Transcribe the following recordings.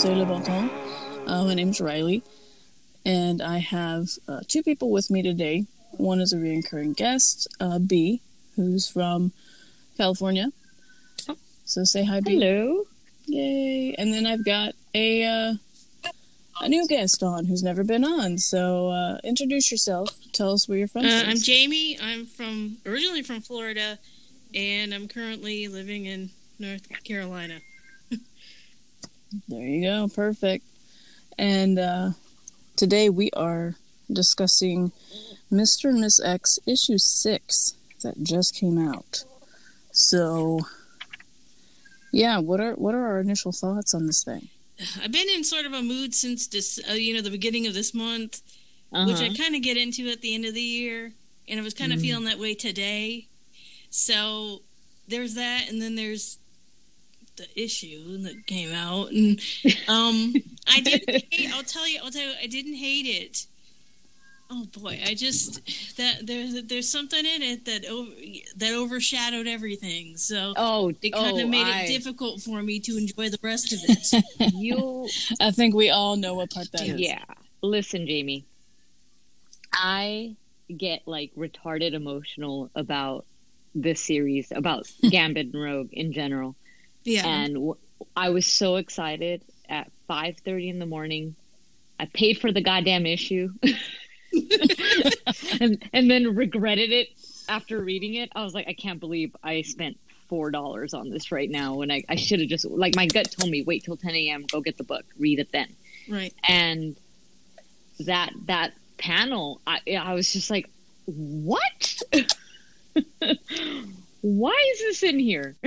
C'est Le Temps. Uh, my name's Riley, and I have uh, two people with me today. One is a recurring guest, uh, B, who's from California. So say hi, B. Hello. Yay! And then I've got a uh, a new guest on who's never been on. So uh, introduce yourself. Tell us where you're from. Uh. I'm Jamie. I'm from originally from Florida, and I'm currently living in North Carolina. There you go. Perfect. And uh, today we are discussing Mr. and Miss X issue six that just came out. So, yeah, what are what are our initial thoughts on this thing? I've been in sort of a mood since this, uh, you know, the beginning of this month, Uh-huh. which I kind of get into at the end of the year, and I was kind of Mhm. feeling that way today. So there's that, and then there's the issue that came out, and um, I didn't. hate, I'll tell you. I'll tell you. I didn't hate it. Oh boy, I just that there's there's something in it that over, that overshadowed everything. So oh, it kind of oh, made I- it difficult for me to enjoy the rest of it. You, I think we all know what part that is. yeah. Listen, Jamie. I get like retarded emotional about this series, about Gambit and Rogue in general, yeah. and w- I was so excited at five thirty in the morning. I paid for the goddamn issue, and and then regretted it after reading it. I was like, I can't believe I spent four dollars on this right now when I, I should have just like my gut told me wait till ten a.m. go get the book read it then right. and that that panel I I was just like what why is this in here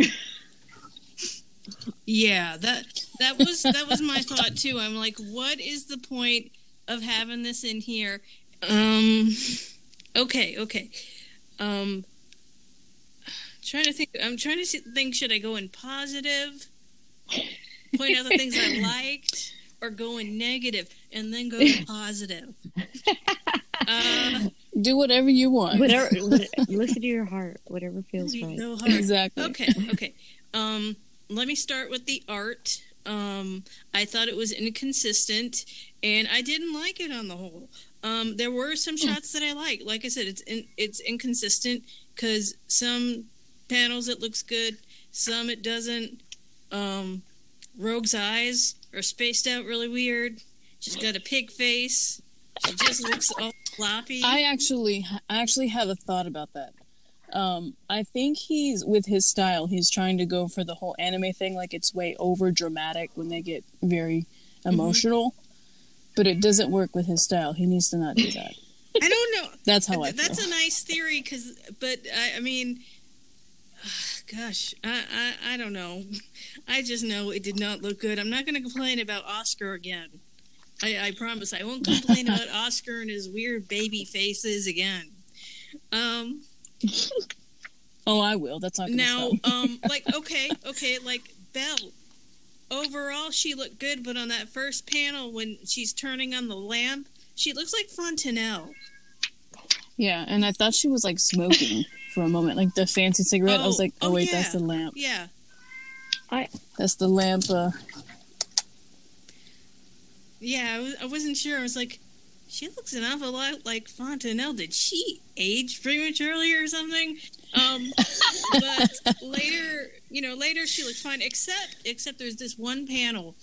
Yeah, that that was that was my thought too. I'm like, what is the point of having this in here? Um okay, okay. Um trying to think I'm trying to think should I go in positive? positive, point out the things I liked, or go in negative and then go positive. Uh, Do whatever you want. whatever listen to your heart whatever feels right no hard. Exactly. Okay, okay. Um, let me start with the art. Um, I thought it was inconsistent, and I didn't like it on the whole. Um, there were some shots that I like. Like I said, it's in, it's inconsistent because some panels it looks good, some it doesn't. Um, Rogue's eyes are spaced out really weird. She's got a pig face. She just looks all floppy. I actually, I actually have a thought about that. Um, I think he's with his style. He's trying to go for the whole anime thing, like it's way over dramatic when they get very emotional. But it doesn't work with his style. He needs to not do that. I don't know. That's how I Th- That's a nice theory, because, but I, I mean, gosh, I, I, I don't know. I just know it did not look good. I'm not going to complain about Oscar again. I, I promise I won't complain about Oscar and his weird baby faces again. Um, oh, I will. That's not now, um, like, okay, okay, like Belle. Overall, she looked good, but on that first panel when she's turning on the lamp, she looks like Fontanelle. Yeah, and I thought she was like smoking for a moment, like the fancy cigarette. I was Oh, like, oh, oh, wait, yeah. that's the lamp. Yeah, I. That's the lamp. Uh, Yeah, I, was, I wasn't sure. I was like, she looks an awful lot like Fontanelle. Did she age prematurely or something? Um, but later, you know, later she looks fine. Except, except there's this one panel.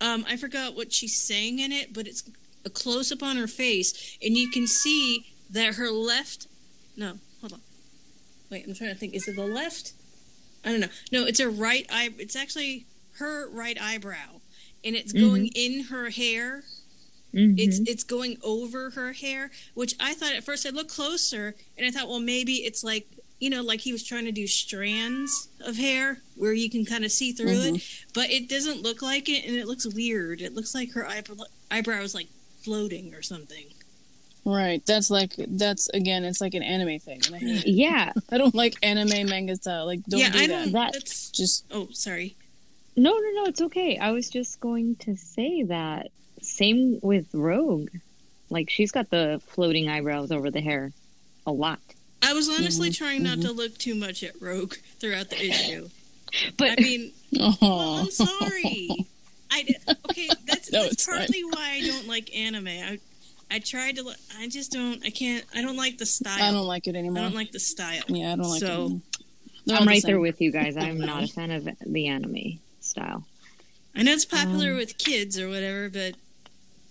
Um, I forgot what she's saying in it, but it's a close up on her face, and you can see that her left. No, hold on. Wait, I'm trying to think. Is it the left? I don't know. No, it's her right eye. It's actually her right eyebrow, and it's going in her hair. It's Mhm. it's going over her hair, which I thought at first I looked closer and I thought, well, maybe it's like you know, like he was trying to do strands of hair where you can kind of see through it, but it doesn't look like it, and it looks weird. It looks like her eyebrow eyebrow is like floating or something. right. That's like that's again. It's like an anime thing. And I, hate yeah I don't like anime manga style. Like, don't yeah, do I that. don't. That- That's Just oh, sorry. no no no it's okay i was just going to say that same with rogue like she's got the floating eyebrows over the hair a lot I was honestly Mhm, trying not to look too much at Rogue throughout the issue. but I mean, oh, well, I'm sorry. I did- okay. That's, No, that's it's fine. partly why I don't like anime. I I tried to. li- I just don't. I can't. I don't like the style. I don't like it anymore. I don't like the style. yeah, I don't like it. So- anymore. I'm the right there with you guys. I'm not a fan of the anime style. I know it's popular Um, with kids or whatever, but not,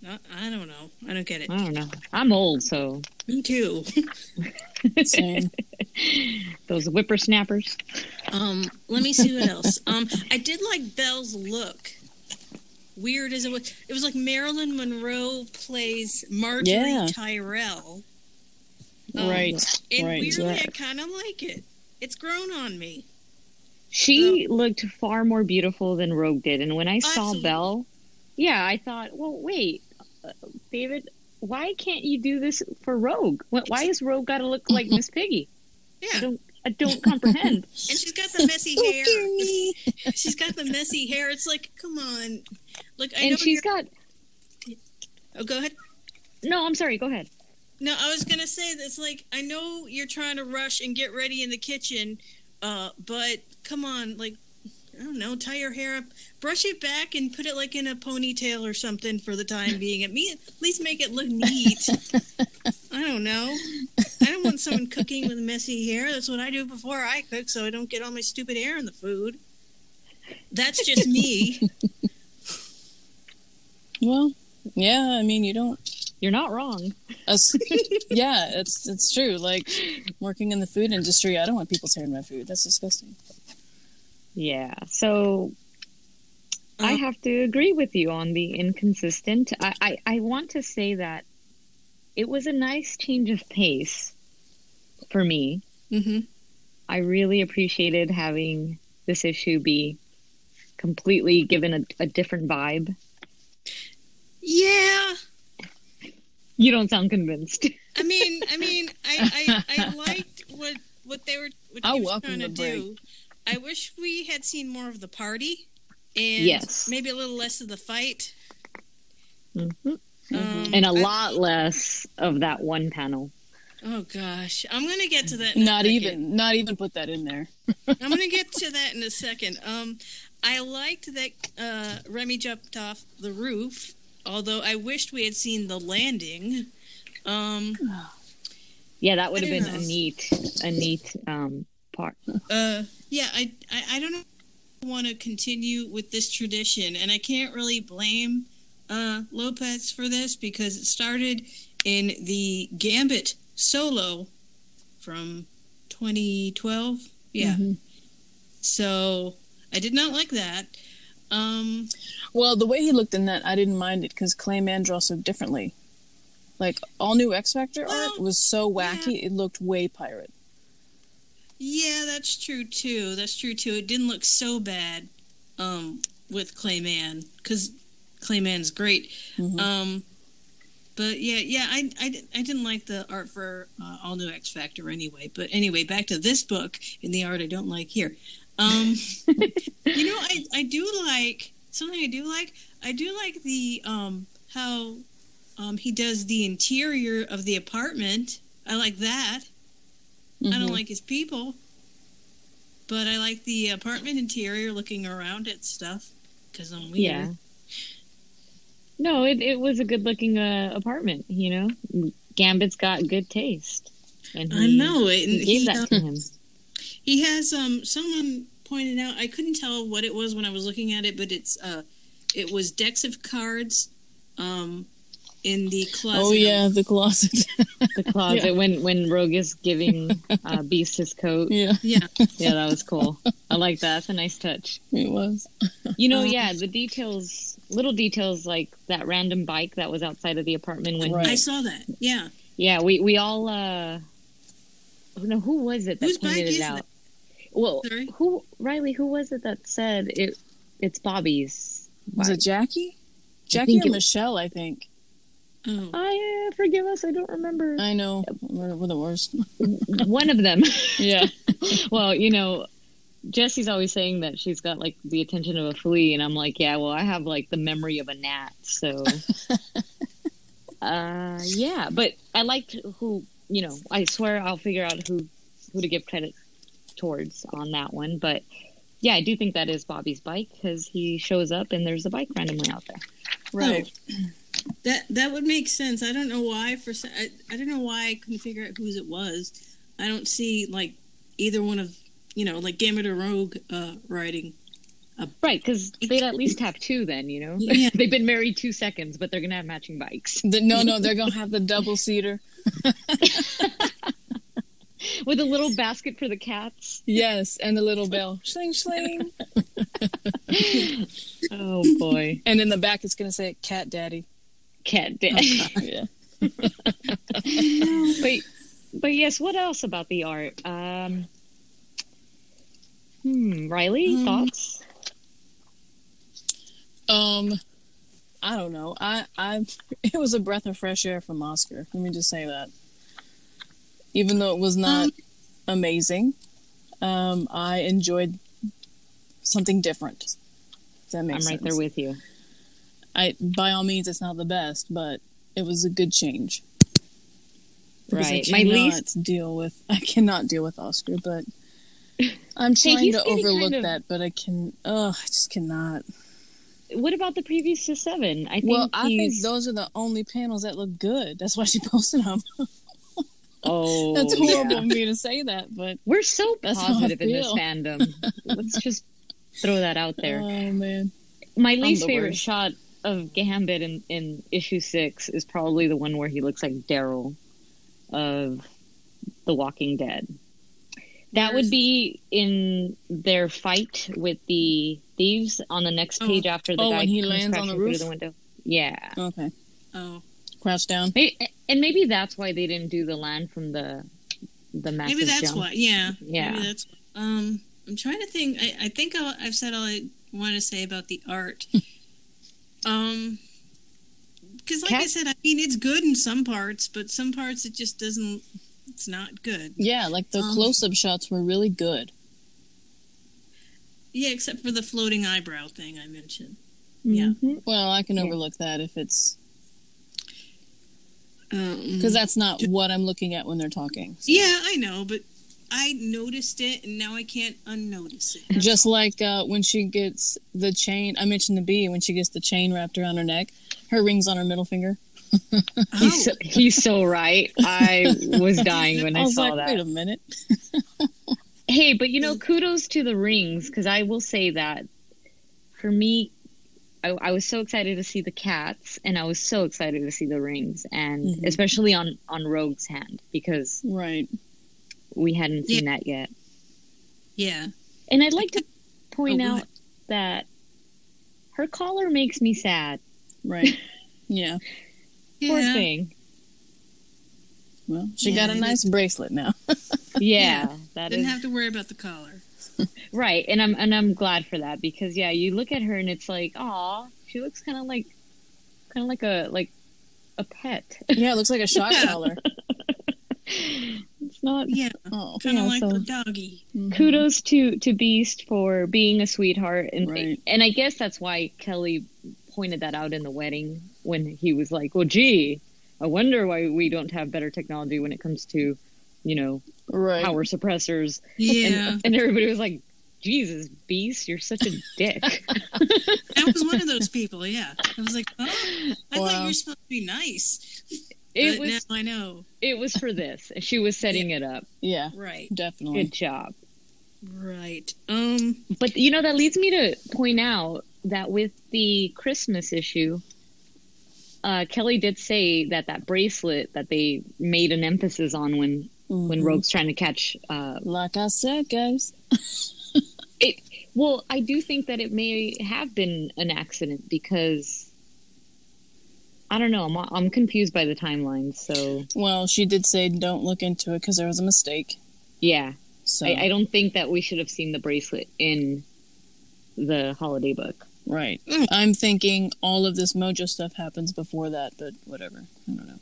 I don't know. I don't get it. I don't know. I'm old, so Me too. Same. those whippersnappers. Um, let me see what else. Um, I did like Belle's look. Weird as it was, it was like Marilyn Monroe plays Margaery Yeah. Tyrell. Um, right. And right. weirdly, yeah. I kind of like it. It's grown on me. She looked far more beautiful than Rogue did, and when I saw Absolutely. Belle, yeah, I thought, well, wait, David, why can't you do this for Rogue? Why is Rogue got to look like Miss Piggy? I don't, I don't comprehend. and she's got the messy hair. She's got the messy hair. It's like, come on. Look, I know and she's you're- got Oh, go ahead. no. I'm sorry. Go ahead. No, I was gonna say that it's like I know you're trying to rush and get ready in the kitchen, uh, but come on, like I don't know, tie your hair up, brush it back, and put it like in a ponytail or something for the time being. At me, at least make it look neat. I don't know. I don't want someone cooking with messy hair. That's what I do before I cook, so I don't get all my stupid hair in the food. That's just me. Well, yeah. I mean, you don't. You're not wrong. Us, yeah, it's it's true. Like working in the food industry, I don't want people tearing my food. That's disgusting. Yeah. So I Uh, have to agree with you on the inconsistent. I, I, I want to say that it was a nice change of pace for me. hmm I really appreciated having this issue be completely given a, a different vibe. Yeah. You don't sound convinced. I mean, I mean, I, I, I liked what what they were what I'll he was trying to do. I wish we had seen more of the party, and Yes. maybe a little less of the fight. Mhm. Um, And a I- lot less of that one panel. Oh gosh, I'm gonna get to that. In Not second. even, not even put that in there. I'm gonna get to that in a second. Um, I liked that uh, Remy jumped off the roof, although I wished we had seen the landing. Um, Yeah, that would have been don't a neat, a neat um, part. uh, yeah, I, I, I don't. Want to continue with this tradition, and I can't really blame uh, Lopez for this because it started in the Gambit solo from 2012. Yeah, Mhm. so I did not like that. Um, Well, the way he looked in that, I didn't mind it because Clay Mann draws so differently. Like all new X Factor Well, art was so wacky; it looked way pirate. Yeah, that's true too. That's true too. It didn't look so bad um, with Clay Mann because Clay Mann's great. Mhm. Um, but yeah, yeah, I, I, I didn't like the art for uh, All New X Factor anyway. But anyway, back to this book and the art I don't like here. Um, you know, I, I do like something I do like. I do like the um, how um, he does the interior of the apartment. I like that. I don't Mhm. like his people, but I like the apartment interior, looking around at stuff because I'm weird. Yeah. No, it, it was a good looking uh, apartment, you know? Gambit's got good taste. And I know it. He gave he, that um, to him. He has um someone pointed out I couldn't tell what it was when I was looking at it, but it's uh it was decks of cards um in the closet. Oh yeah, the closet. The closet when, when Rogue is giving uh, Beast his coat. yeah, Yeah. Yeah, that was cool. I like that. That's a nice touch. it was. You know, Um, yeah, the details, little details like that random bike that was outside of the apartment when Right. I saw that. Yeah. Yeah, we we all uh oh, no, who was it that Whose pointed bike it is out? that? Well, Sorry? who Riley? Who was it that said it? It's Bobby's. Was it Jackie? Jackie think or it- Michelle? I think. Oh. I uh, forgive us. I don't remember I know. We're, we're the worst. one of them. yeah. well, you know, Jesse's always saying that she's got like the attention of a flea, and I'm like, yeah, well, I have like the memory of a gnat. So, uh, yeah, but I liked who. You know, I swear I'll figure out who who to give credit towards on that one. But yeah, I do think that is Bobby's bike because he shows up and there's a bike randomly out there. Right. That that would make sense. I don't know why. For I, I don't know why I couldn't figure out whose it was. I don't see like either one of you know like Gambit or Rogue uh, riding. Right, because they'd at least have two then, you know? Yeah. They've been married two seconds, but they're going to have matching bikes. The- no, no, they're gonna have the double seater. With a little basket for the cats. Yes, and the little bell, sling sling. Oh, boy. And in the back, it's gonna say "Cat Daddy." Cat dad. Yeah. but, but yes, what else about the art? Um, hmm, Riley, Um, thoughts? Um, I don't know. I, I, it was a breath of fresh air from Oscar. Let me just say that. Even though it was not Um, amazing, um, I enjoyed something different. That I'm right sense? there with you. I, by all means, it's not the best, but it was a good change. Because Right. I My cannot least- deal with. I cannot deal with Oscar, but I'm trying he's to overlook kind of- that. But I can. Oh, I just cannot. What about the previous to seven? I think Well, I think those are the only panels that look good. That's why she posted them. Oh, That's horrible yeah. of me to say that, but We're so positive in this fandom. Let's just throw that out there. oh man, My least favorite worst. shot of Gambit in, in issue six is probably the one where he looks like Daryl of The Walking Dead. That Where's- would be in their fight with the thieves on the next Oh. page after the Oh, guy when he comes lands on the crashing through the window. Yeah, okay, Oh, crouch down. Maybe, and maybe that's why they didn't do the land from the the massive maybe that's jump. why. Yeah. Yeah. Maybe that's. Um, I'm trying to think. I, I think i I've said all I want to say about the art. um, because like I said, I mean it's good in some parts, but some parts it just doesn't. It's not good. Yeah, like the Um, close-up shots were really good. Yeah, except for the floating eyebrow thing I mentioned. Yeah. Mhm. Well, I can Yeah. overlook that if it's Um, because that's not what I'm looking at when they're talking. So. yeah, I know, but I noticed it, and now I can't unnotice it. Just like uh, when she gets the chain, I mentioned the bee. When she gets the chain wrapped around her neck, her ring's on her middle finger. oh, He's so, he's so right. I was dying when I I, was saw like, that. wait a minute. Hey, but you know, kudos to the rings because I will say that for me, I, I was so excited to see the cats, and I was so excited to see the rings, and Mhm. especially on on Rogue's hand because Right. We hadn't seen that yet. yeah. And I'd like to point Oh, out that her collar makes me sad. Right. yeah. Poor Yeah. thing. Well, she Yeah, got a nice bracelet now. Yeah, that Didn't is have to worry about the collar. right, and I'm and I'm glad for that because yeah, you look at her and it's like, aw, she looks kind of like, kind of like a like a pet. yeah, it looks like a shock collar. It's not. Yeah, Oh. kind of Yeah, like so- the doggy. Mhm. Kudos to to Beast for being a sweetheart, and Right. and I guess that's why Kelly pointed that out in the wedding when he was like, well, gee, I wonder why we don't have better technology when it comes to, you know, Right. power suppressors. Yeah, And, and everybody was like, Jesus, Beast, you're such a dick. I was one of those people. Yeah, I was like, oh, I thought you were supposed to be nice. It but was now I know. it was for this. She was setting it up. Yeah, Right, definitely. Good job. right. Um, But you know that leads me to point out that with the Christmas issue, uh, Kelly did say that that bracelet that they made an emphasis on when when Mhm. Rogue's trying to catch. Uh, Like I said, guys. it well, I do think that it may have been an accident because I don't know. I'm I'm confused by the timeline. So Well, she did say don't look into it because there was a mistake. yeah, So I, I don't think that we should have seen the bracelet in the holiday book. right. Mm. I'm thinking all of this Mojo stuff happens before that, but whatever. I don't know.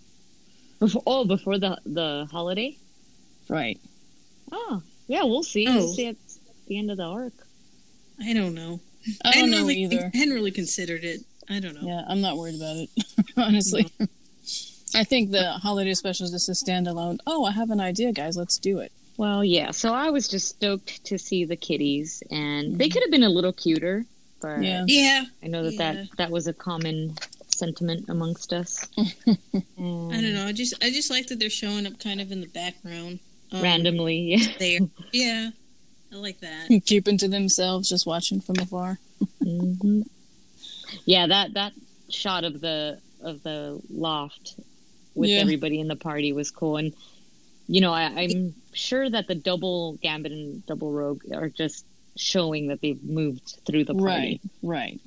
Before, oh, before the the holiday. Right. Oh, yeah, we'll see. Oh. We'll see at the end of the arc. I don't know. I don't hadn't know really, either. I hadn't really considered it. I don't know. Yeah, I'm not worried about it. Honestly. I think the holiday special is just a standalone. Oh, I have an idea, guys. Let's do it. Well, yeah. So I was just stoked to see the kitties, and they Mhm. could have been a little cuter, but Yeah. Yeah, I know that Yeah. that that was a common sentiment amongst us. I don't know. I just I just like that they're showing up kind of in the background. Um, Randomly, yeah. There. Yeah, I like that. Keeping to themselves, just watching from afar. hmm Yeah, that that shot of the of the loft with Yeah. everybody in the party was cool, and you know, I, I'm sure that the double Gambit and double Rogue are just showing that they've moved through the party, Right, right.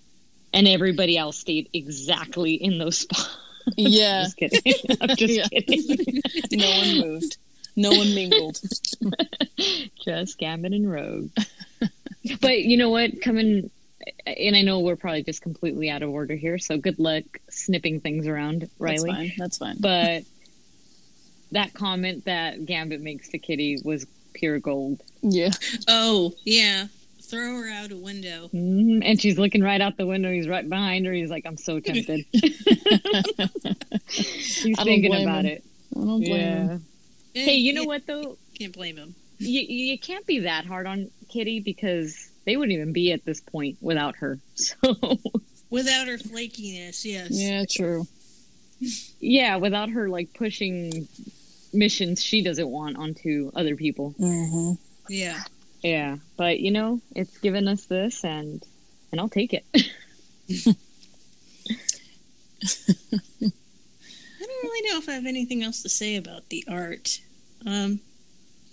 and everybody else stayed exactly in those spots. Yeah, just kidding. I'm just Yeah. kidding. no one moved. No one mingled. just Gambit and Rogue. but you know what? Coming, and I know we're probably just completely out of order here, so good luck snipping things around, Riley. That's fine. That's fine. But that comment that Gambit makes to Kitty was pure gold. Yeah. Oh yeah, throw her out a window. hmm And she's looking right out the window. He's right behind her. He's like, I'm so tempted. He's I thinking about him. it. I don't blame Yeah. him. Hey, you know Yeah, what though? Can't blame him. You you can't be that hard on Kitty because they wouldn't even be at this point without her. So Without her flakiness, yes. Yeah, true. yeah, without her like pushing missions she doesn't want onto other people. hmm Yeah. Yeah, but you know, it's given us this, and and I'll take it. I don't really know if I have anything else to say about the art. Um,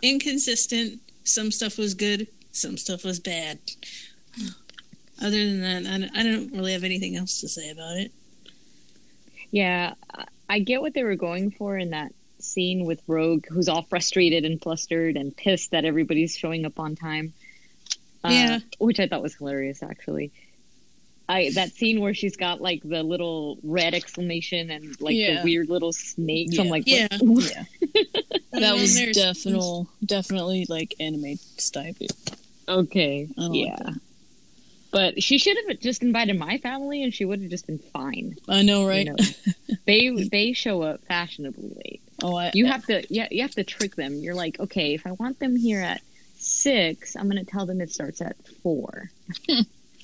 inconsistent. Some stuff was good. Some stuff was bad. Other than that, I don't, I don't really have anything else to say about it. yeah, I- I get what they were going for in that scene with Rogue, who's all frustrated and flustered and pissed that everybody's showing up on time. Uh, Yeah. which I thought was hilarious, actually. I that scene where she's got like the little red exclamation and like Yeah. the weird little snakes. I'm like, Yeah. what? Yeah. And That was there's- definitely, definitely like anime style. Okay, don't like yeah. But she should have just invited my family, and she would have just been fine. I know, you right? know? they they show up fashionably late. Oh, I. You have to yeah you have to trick them. You're like, okay, if I want them here at six, I'm gonna tell them it starts at four.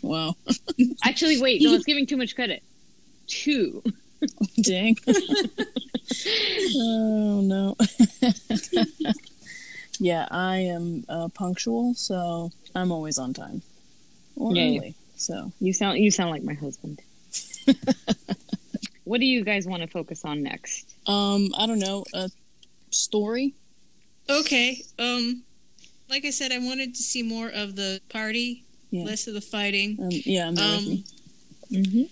Wow. Actually, wait, no, it's giving too much credit. Two. Dang. oh no. Yeah, I am uh, punctual, so I'm always on time. Or Yeah, yeah. early. So You sound you sound like my husband. what do you guys want to focus on next? um I don't know, a story. Okay. Um, like I said, I wanted to see more of the party, Yeah. less of the fighting. Um, yeah, I'm there with Um. Mm-hmm.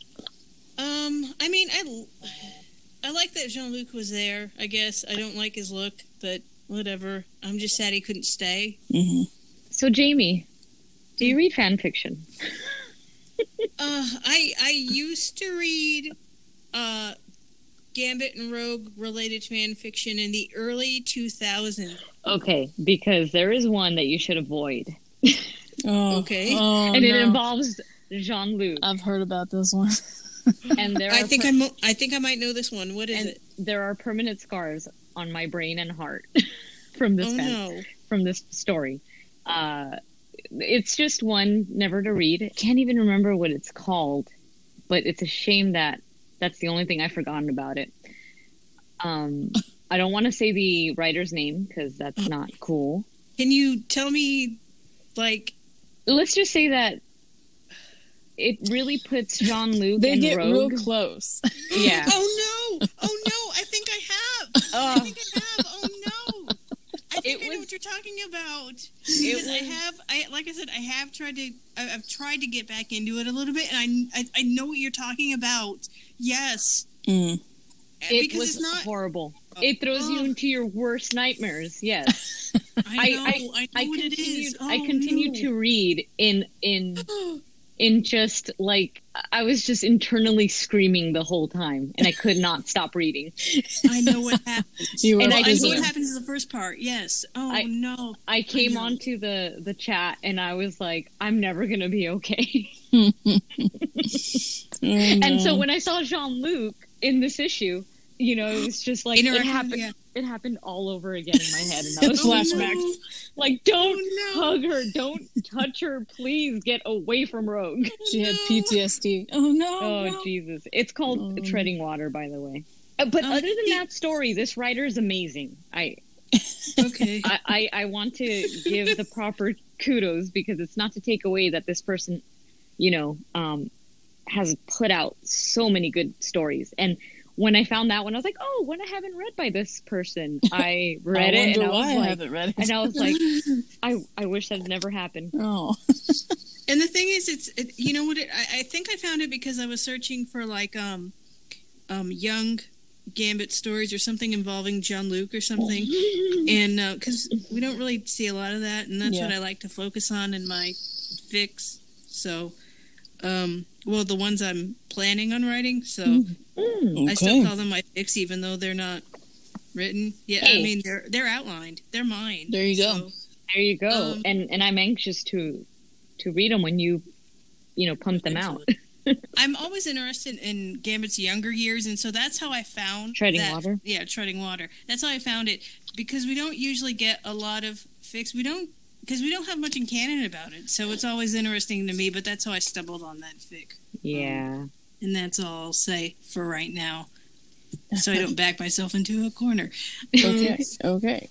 Um, I mean, I, I like that Jean Luc was there. I guess I don't like his look, but whatever. I'm just sad he couldn't stay. hmm So Jamie, do you read fan fiction? Uh, I I used to read, uh, Gambit and Rogue related fan fiction in the early 2000s. Okay, because there is one that you should avoid, Oh, Okay. Oh, and it no. involves Jean Luc. I've heard about this one. and there I think per- I mo- I think I might know this one. What is and it? there are permanent scars on my brain and heart from this Oh fan- no. from this story. Uh, it's just one never to read. Can't even remember what it's called, but it's a shame that that's the only thing I've forgotten about it. Um, I don't want to say the writer's name because that's not cool. Can you tell me, like, Let's just say that it really puts Jean Luc They and get Rogue. real close. Yeah. oh no, have. I Oh, think I have. Oh no. I think It I know was- what you're talking about. it Because I have, I like I said, I have tried to, I- I've tried to get back into it a little bit, and I, I, I know what you're talking about. Yes, Mm. it because was it's not. horrible. It throws you Oh. into your worst nightmares. Yes. I know, I, know I what it continued. is. I Oh, continued no. to read in in in just like I was just internally screaming the whole time, and I could not stop reading. I know what happens. You were And I I know what happens in the first part. Yes. Oh I- no. I came know. onto the the chat, and I was like, "I'm never gonna be okay." Oh, And so mm. when I saw Jean Luc in this issue, you know, it was just like it happened. yeah. It happened all over again in my head, and I was Oh, Flashback. no. like, "Don't Oh, no. hug her! Don't touch her! Please get away from Rogue!" She had PTSD. Oh no. Oh no. Jesus! It's called Um, Treading Water, by the way. Uh, but Um, other than he- that story, this writer is amazing. I, Okay. I, I, I want to give the proper kudos because it's not to take away that this person, you know, um, has put out so many good stories. And when I found that one, I was like, oh, what I haven't read by this person. I read I it and I was why I like, haven't read it. and I was like, I, I wish that had never happened. oh. And the thing is, it's it, you know what? It, I, I think I found it because I was searching for like um, um, young Gambit stories or something involving Jean Luc or something, and because we don't really see a lot of that, and that's Yeah. what I like to focus on in my fix. So, um, well, the ones I'm planning on writing, so Mm. I still call them my fix, even though they're not written. Yeah, I mean they're they're outlined, they're mine. There you go. There you go. Um, and and I'm anxious to to read them when you, you know, pump them out. I'm always interested in Gambit's younger years, and so that's how I found Treading that- Water? Yeah, treading water. That's how I found it because we don't usually get a lot of fix. We don't because we don't have much in canon about it, so it's always interesting to me. But that's how I stumbled on that fic, Yeah. and that's all I'll say for right now, so I don't back myself into a corner. Okay. Okay.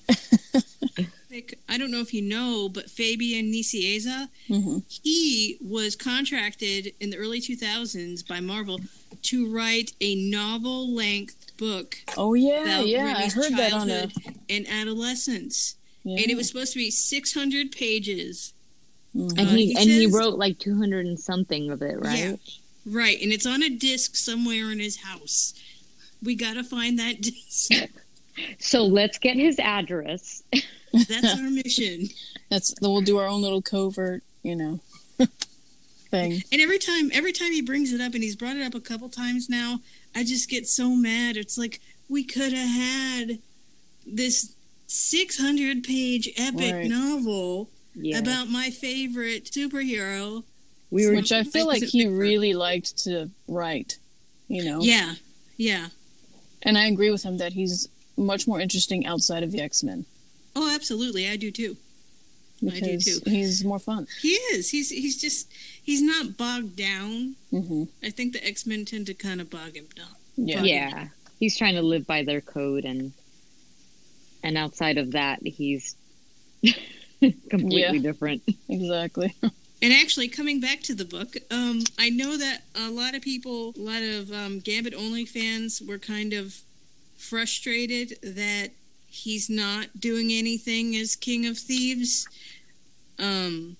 Fic, I don't know if you know, but Fabian Nicieza, hmm he was contracted in the early 2000s by Marvel to write a novel length book Oh yeah, about yeah. I heard that on a. childhood and adolescence. Yeah. And it was supposed to be 600 pages. Mhm. And Uh, he, he and he wrote like 200 and something of it, right? Yeah. Right. And it's on a disc somewhere in his house. We got to find that disc. So let's get his address. That's our mission. That's we'll do our own little covert, you know, thing. And every time every time he brings it up and he's brought it up a couple times now, I just get so mad. It's like we could have had this 600 page epic Right. novel Yeah. about my favorite superhero. we were Which I feel like Like, he really liked to write, you know. Yeah. Yeah. And I agree with him that he's much more interesting outside of the X Men Oh, absolutely. I do too. I do too. he's more fun. He is. He's he's just he's not bogged down. hmm I think the X Men tend to kind of bog him down. Yeah. yeah. He's trying to live by their code and and outside of that he's completely Yeah. different. Exactly. And actually, coming back to the book, um, I know that a lot of people, a lot of um, Gambit only fans, were kind of frustrated that he's not doing anything as King of Thieves. Um,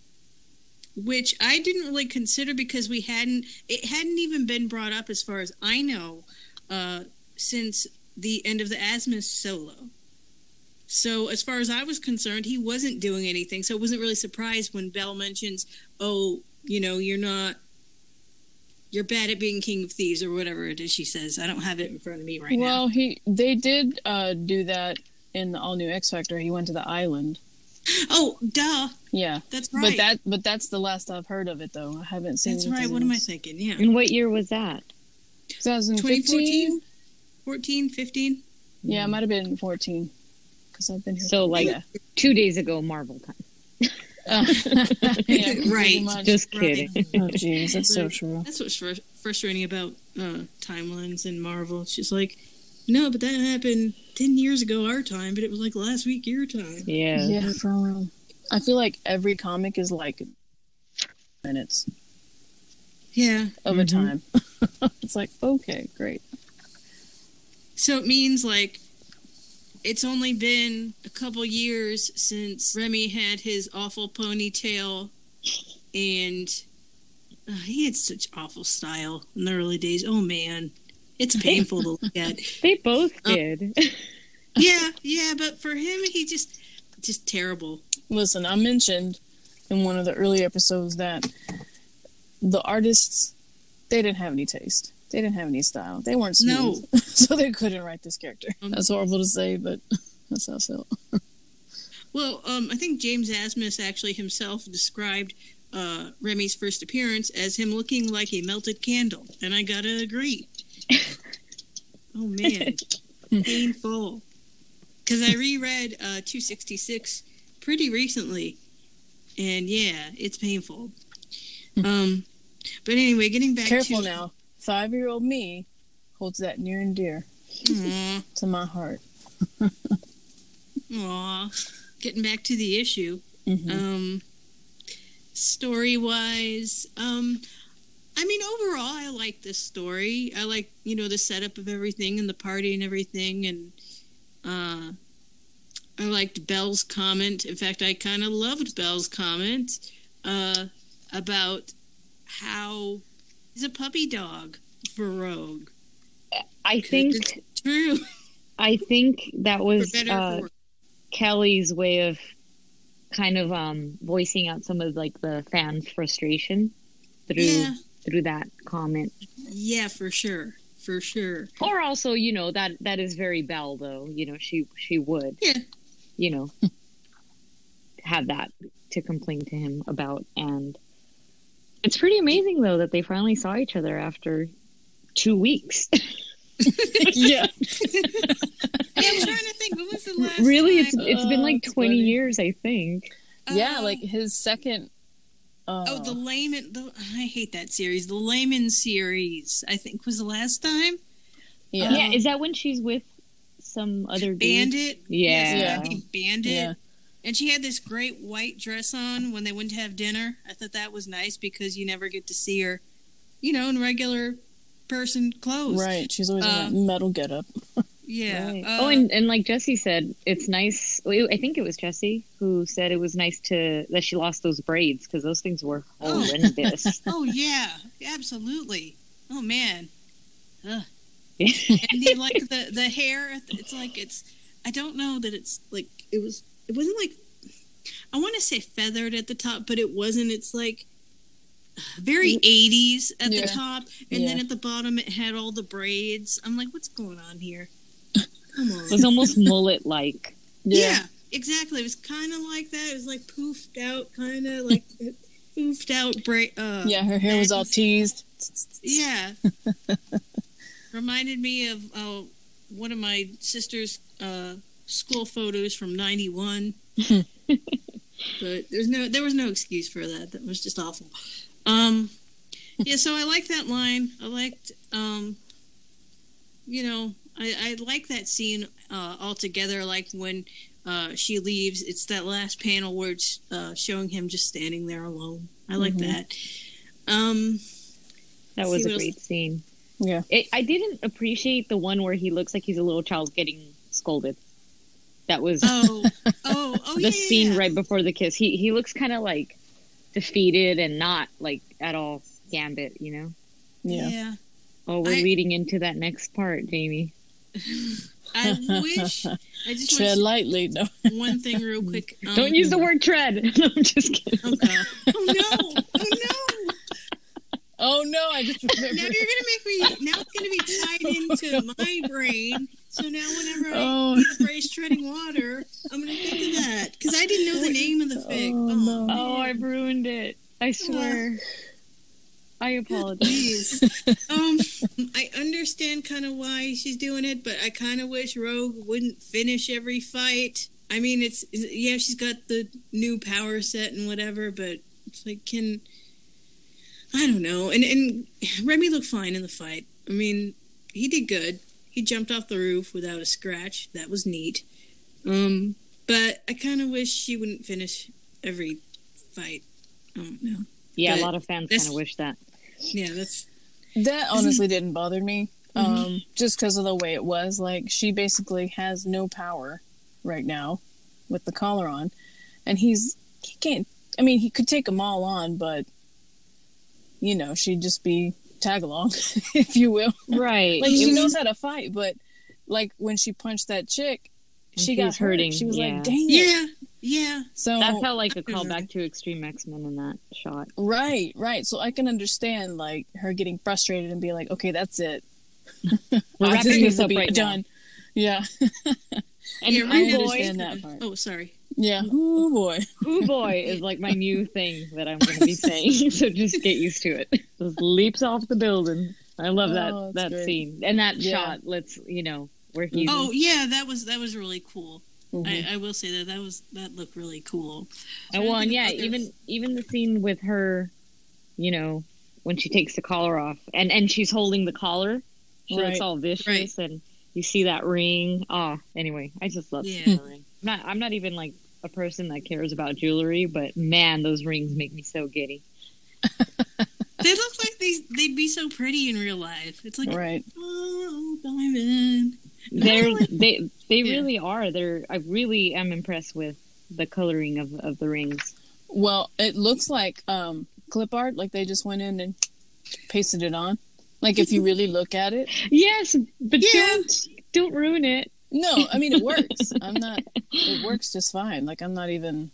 which I didn't really consider because we hadn't it hadn't even been brought up as far as I know uh, since the end of the Asmus solo. So as far as I was concerned, he wasn't doing anything. So I wasn't really surprised when Belle mentions, "Oh, you know, you're not you're bad at being king of thieves or whatever it is she says." I don't have it in front of me right now. well, he they did uh, do that in the all new X Factor. He went to the island. Oh, duh. Yeah, That's right. but that but that's the last I've heard of it though. I haven't seen. That's right. anything What am I thinking? Yeah. And what year was that? 2015. 2014? 14, 15? Yeah, it might have been 14 because I've been here. So, like, yeah. Two days ago, Marvel time. Uh, yeah, Right. much. Just Right. kidding. Oh, jeez, that's so true. That's what's fr- frustrating about uh, timelines in Marvel. It's just like, no, but that happened 10 years ago our time, but it was like last week your time. Yeah. Yeah, for real. I feel like every comic is like minutes Yeah. of a Mhm. time. it's like okay, great. So it means like it's only been a couple years since Remy had his awful ponytail and uh, he had such awful style in the early days. Oh man, it's painful to look at. They both Uh, did. Yeah, yeah, but for him, he just just terrible. Listen, I mentioned in one of the early episodes that the artists they didn't have any taste. They didn't have any style. They weren't smooth, so they couldn't write this character. Um, That's horrible to say, but that's how I felt. Well, um, I think James Asmus actually himself described uh, Remy's first appearance as him looking like a melted candle, and I gotta agree. oh man, painful. Because I reread uh, 266 pretty recently, and yeah, it's painful. Um, but anyway, getting back Careful to now. Five year old me holds that near and dear to my heart. aw. Getting back to the issue. Mhm. Um, story wise, um, I mean, overall, I like this story. I like, you know, the setup of everything and the party and everything. And uh, I liked Belle's comment. In fact, I kind of loved Belle's comment uh, about how he's a puppy dog for Rogue. I think true. I think that was uh. Kelly's way of kind of um voicing out some of like the fans' frustration through Yeah. through that comment. Yeah, for sure. For sure. Or also, you know, that that is very Belle though. You know, she she would, Yeah. you know, have that to complain to him about and it's pretty amazing though that they finally saw each other after 2 weeks. yeah. Yeah, I'm trying to think. When was the last really it's time- it's been Oh, like 20 funny. years, I think. Yeah, Uh, like his second. Uh, Oh, the layman. The, I hate that series. The layman series. I think was the last time. yeah. yeah, is that when she's with some other dude? Bandit. Yeah. Yes, Yeah. I think Bandit. Yeah. And she had this great white dress on when they went to have dinner. I thought that was nice because you never get to see her, you know, in regular person clothes. Right. She's always Uh, in that metal getup. Yeah. Right. Uh, oh, and, and like Jesse said, it's nice. I think it was Jesse who said it was nice to that she lost those braids because those things were Oh. horrendous. oh yeah, absolutely. Oh man. Ugh. And the like the the hair it's like it's i don't know that it's like it was it wasn't like i want to say feathered at the top but it wasn't it's like very 80s at Yeah. the top and then at the bottom it had all the braids i'm like what's going on here come on it was almost mullet like. yeah. exactly it was kind of like that it was like poofed out kind of like poofed out braid uh Yeah, her hair was all teased. Yeah. Reminded me of uh, one of my sister's uh, school photos from '91. but there's no, there was no excuse for that. That was just awful. Um, yeah, so I like that line. I liked, um, you know, I, I like that scene uh, altogether. Like when uh, she leaves, it's that last panel where it's uh, showing him just standing there alone. I like Mhm. that. Um, That was a what else- great scene. Yeah. It, I didn't appreciate the one where he looks like he's a little child getting scolded. That was Oh, oh, oh, the yeah, scene yeah. right before the kiss. He he looks kind of like defeated and not like at all Gambit, you know. Yeah. Yeah. Oh, we're I- leading into that next part, Jamie. I wish. I just Tread want lightly. No. one thing real quick. Um, Don't use the word tread. No, I'm just kidding. Oh, oh no! Oh no! Oh no! I just Now remembered. you're gonna make me. Now it's gonna be tied into my brain. So now whenever I Oh. hear the phrase "treading water," I'm gonna think of that because I didn't know the name of the fic. Oh, Oh, no. Oh. I've ruined it. I swear. I apologize. Um, I understand kind of why she's doing it, but I kind of wish Rogue wouldn't finish every fight. I mean, it's yeah, she's got the new power set and whatever, but it's like, can I don't know. And and Remy looked fine in the fight. I mean, he did good. He jumped off the roof without a scratch. That was neat. Um, but I kind of wish she wouldn't finish every fight. I don't know. Yeah, But a lot of fans kind of wish that. Yeah, that's That honestly didn't bother me. Mm-hmm. Um, just because of the way it was. Like she basically has no power right now with the collar on, and he's he can't. I mean, he could take them all on, but you know, she'd just be tag along, if you will. Right. Like she knows how to fight, but like when she punched that chick, And she she got was hurt. hurting, She was yeah. like, "Dang it!" yeah, yeah. So that felt like a callback to X-Treme X Men in that shot. right, right. So I can understand like her getting frustrated and be like, "Okay, that's it. We're wrapping this up be right done." Yeah, And Yeah, Who Remy I Boy, understand that part. Oh, sorry. Yeah. Oh boy. Who Boy is like my new thing that I'm going to be saying. so just get used to it. Just leaps off the building. I love Oh, that that great. scene and that Yeah. shot. Let's you know where he. Oh yeah, that was that was really cool. Mhm. I, I will say that that was that looked really cool. And well, and yeah, think of even even the scene with her, you know, when she takes the collar off and and she's holding the collar, she looks Right. all vicious, Right. and you see that ring. Ah, anyway, I just love Yeah. the ring. I'm not I'm not even like a person that cares about jewelry, but man, those rings make me so giddy. They look like they they'd be so pretty in real life. It's like Right. oh diamond. They're they they Yeah. really are. They're I really am impressed with the coloring of of the rings. Well, it looks like um, clip art, like they just went in and pasted it on. Like if you really look at it. Yes, but Yeah. don't don't ruin it. No, I mean it works. I'm not. It works just fine. Like I'm not even.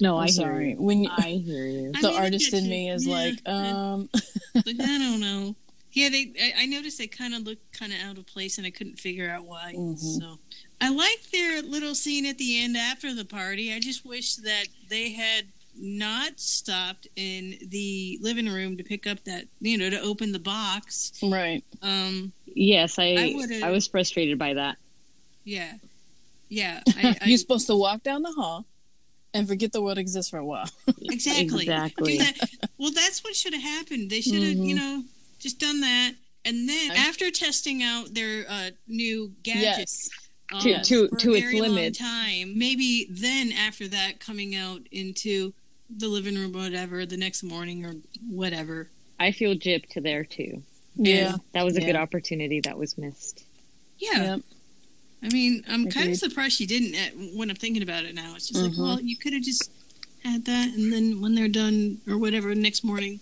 No, I'm I sorry. hear you. When you, I hear you. I the mean, artist in you. me is Yeah, like, I- um, Like I don't know. Yeah, they. I, I noticed they kind of looked kind of out of place, and I couldn't figure out why. Mhm. So, I like their little scene at the end after the party. I just wish that they had not stopped in the living room to pick up that, you know, to open the box. right. Um, Yes, I I I, was frustrated by that. yeah, yeah. I, I, You're supposed to walk down the hall and forget the world exists for a while. Exactly. Exactly. Do that. Well, that's what should have happened. They should have, you Mhm. know, just done that. And then after testing out their uh, new gadgets um, To- to- for a to its very long limit. time, maybe then after that coming out into the living room, or whatever, the next morning or whatever. I feel gypped there too. Yeah. That was a good opportunity that was missed. Yeah. Yep. I mean, I'm kind Agreed. of surprised she didn't uh, when I'm thinking about it now. It's just like, Mhm. well, you could have just had that, and then when they're done or whatever, next morning,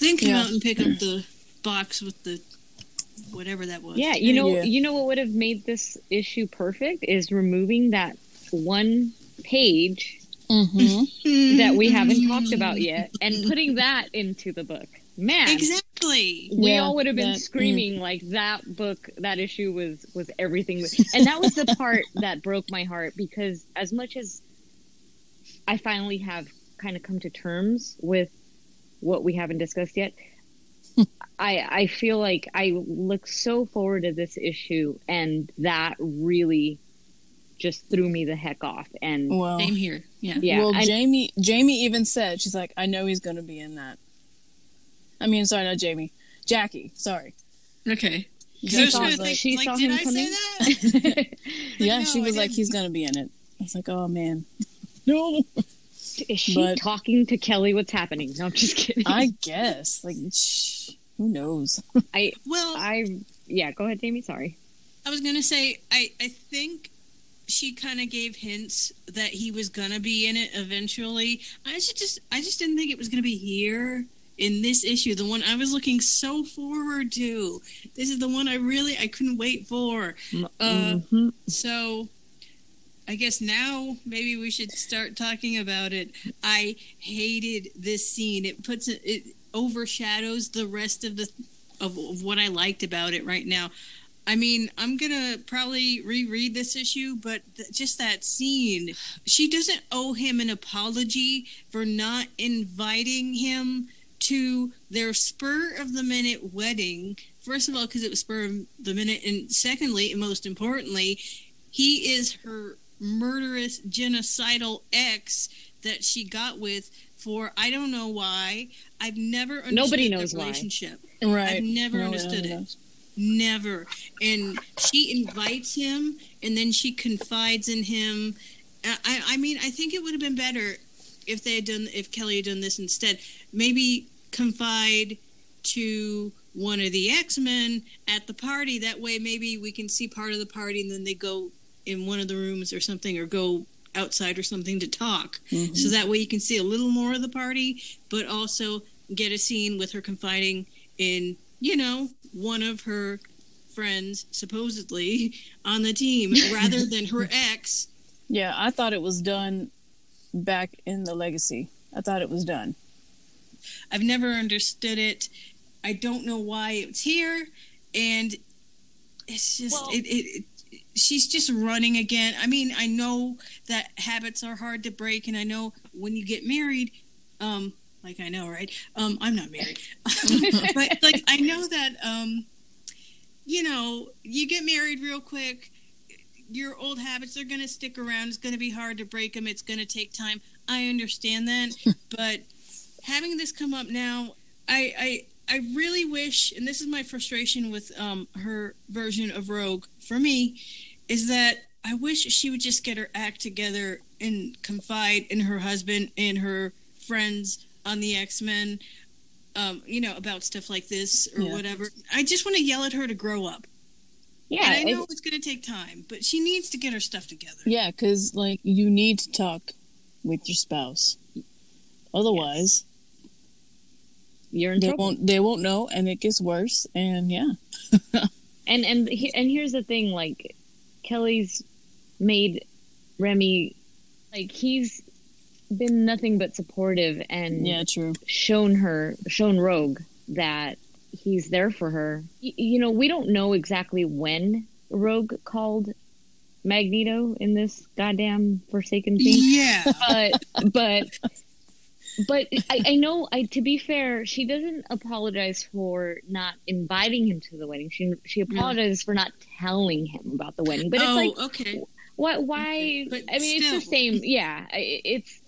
then come Yeah. out and pick up the box with the whatever that was. Yeah, you know, Yeah. you know what would have made this issue perfect is removing that one page Mm-hmm. that we haven't talked about yet and putting that into the book. Man, Exactly. we Yeah, all would have been that- mm. screaming like that book that issue was was everything and that was the part that broke my heart because as much as i finally have kind of come to terms with what we haven't discussed yet i i feel like i look so forward to this issue and that really just threw me the heck off and Well, Same here. Yeah. yeah well, and- Jamie. Jamie even said she's like, I know he's going to be in that. I mean, sorry, not Jamie. Jackie. Sorry. Okay. Jackie I was saw- trying like, she like, saw did him I coming? say that? yeah, no, she was like, he's going to be in it. I was like, oh man, no. is she But- talking to kelly what's happening no i'm just kidding I guess like, shh, who knows? i Well, i yeah go ahead jamie sorry I was gonna say, I I think she kind of gave hints that he was gonna be in it eventually. I should just, I just didn't think it was gonna be here in this issue, the one I was looking so forward to. This is the one I really, I couldn't wait for. Uh, Mhm. So, I guess now maybe we should start talking about it. I hated this scene. It puts it, it overshadows the rest of the of, of what I liked about it right now. I mean, I'm gonna probably reread this issue, but th- just that scene, she doesn't owe him an apology for not inviting him to their spur of the minute wedding. First of all, because it was spur of the minute, and secondly, and most importantly, he is her murderous, genocidal ex that she got with for I don't know why. I've never understood Nobody knows why. relationship. Right. I've never No, no, understood no, it. Never. And she invites him, and then she confides in him. I, I I mean, I think it would have been better if they had done, if Kelly had done this instead. Maybe confide to one of the X Men at the party. That way, maybe we can see part of the party, and then they go in one of the rooms or something, or go outside or something to talk. Mhm. So that way, you can see a little more of the party, but also get a scene with her confiding in, you know, one of her friends, supposedly on the team, rather than her ex. Yeah, I thought it was done back in the legacy. I thought it was done. I've never understood it. I don't know why it's here, and it's just Well- it, it, it. She's just running again. I mean, I know that habits are hard to break, and I know when you get married, um, like I know, right? Um, I'm not married, but like I know that um, you know, you get married real quick. Your old habits are going to stick around. It's going to be hard to break them. It's going to take time. I understand that, but having this come up now, I, I I really wish, and this is my frustration with um, her version of Rogue for me, is that I wish she would just get her act together and confide in her husband and her friends on the X Men, um, you know, about stuff like this or Yeah. whatever. I just want to yell at her to grow up. Yeah, and I know it's going to take time, but she needs to get her stuff together. Yeah, because like you need to talk with your spouse. Otherwise, you're in they trouble. won't they won't know, and it gets worse. And yeah, And and he- and here's the thing, like Kelly's made Remy like he's been nothing but supportive and yeah, true. shown her shown Rogue that he's there for her. Y- you know, we don't know exactly when Rogue called Magneto in this goddamn Forsaken thing Yeah. but but but I, I know I to be fair, she doesn't apologize for not inviting him to the wedding. She she apologizes for not telling him about the wedding. But it's oh, like okay. why why But I mean it's the same yeah, it's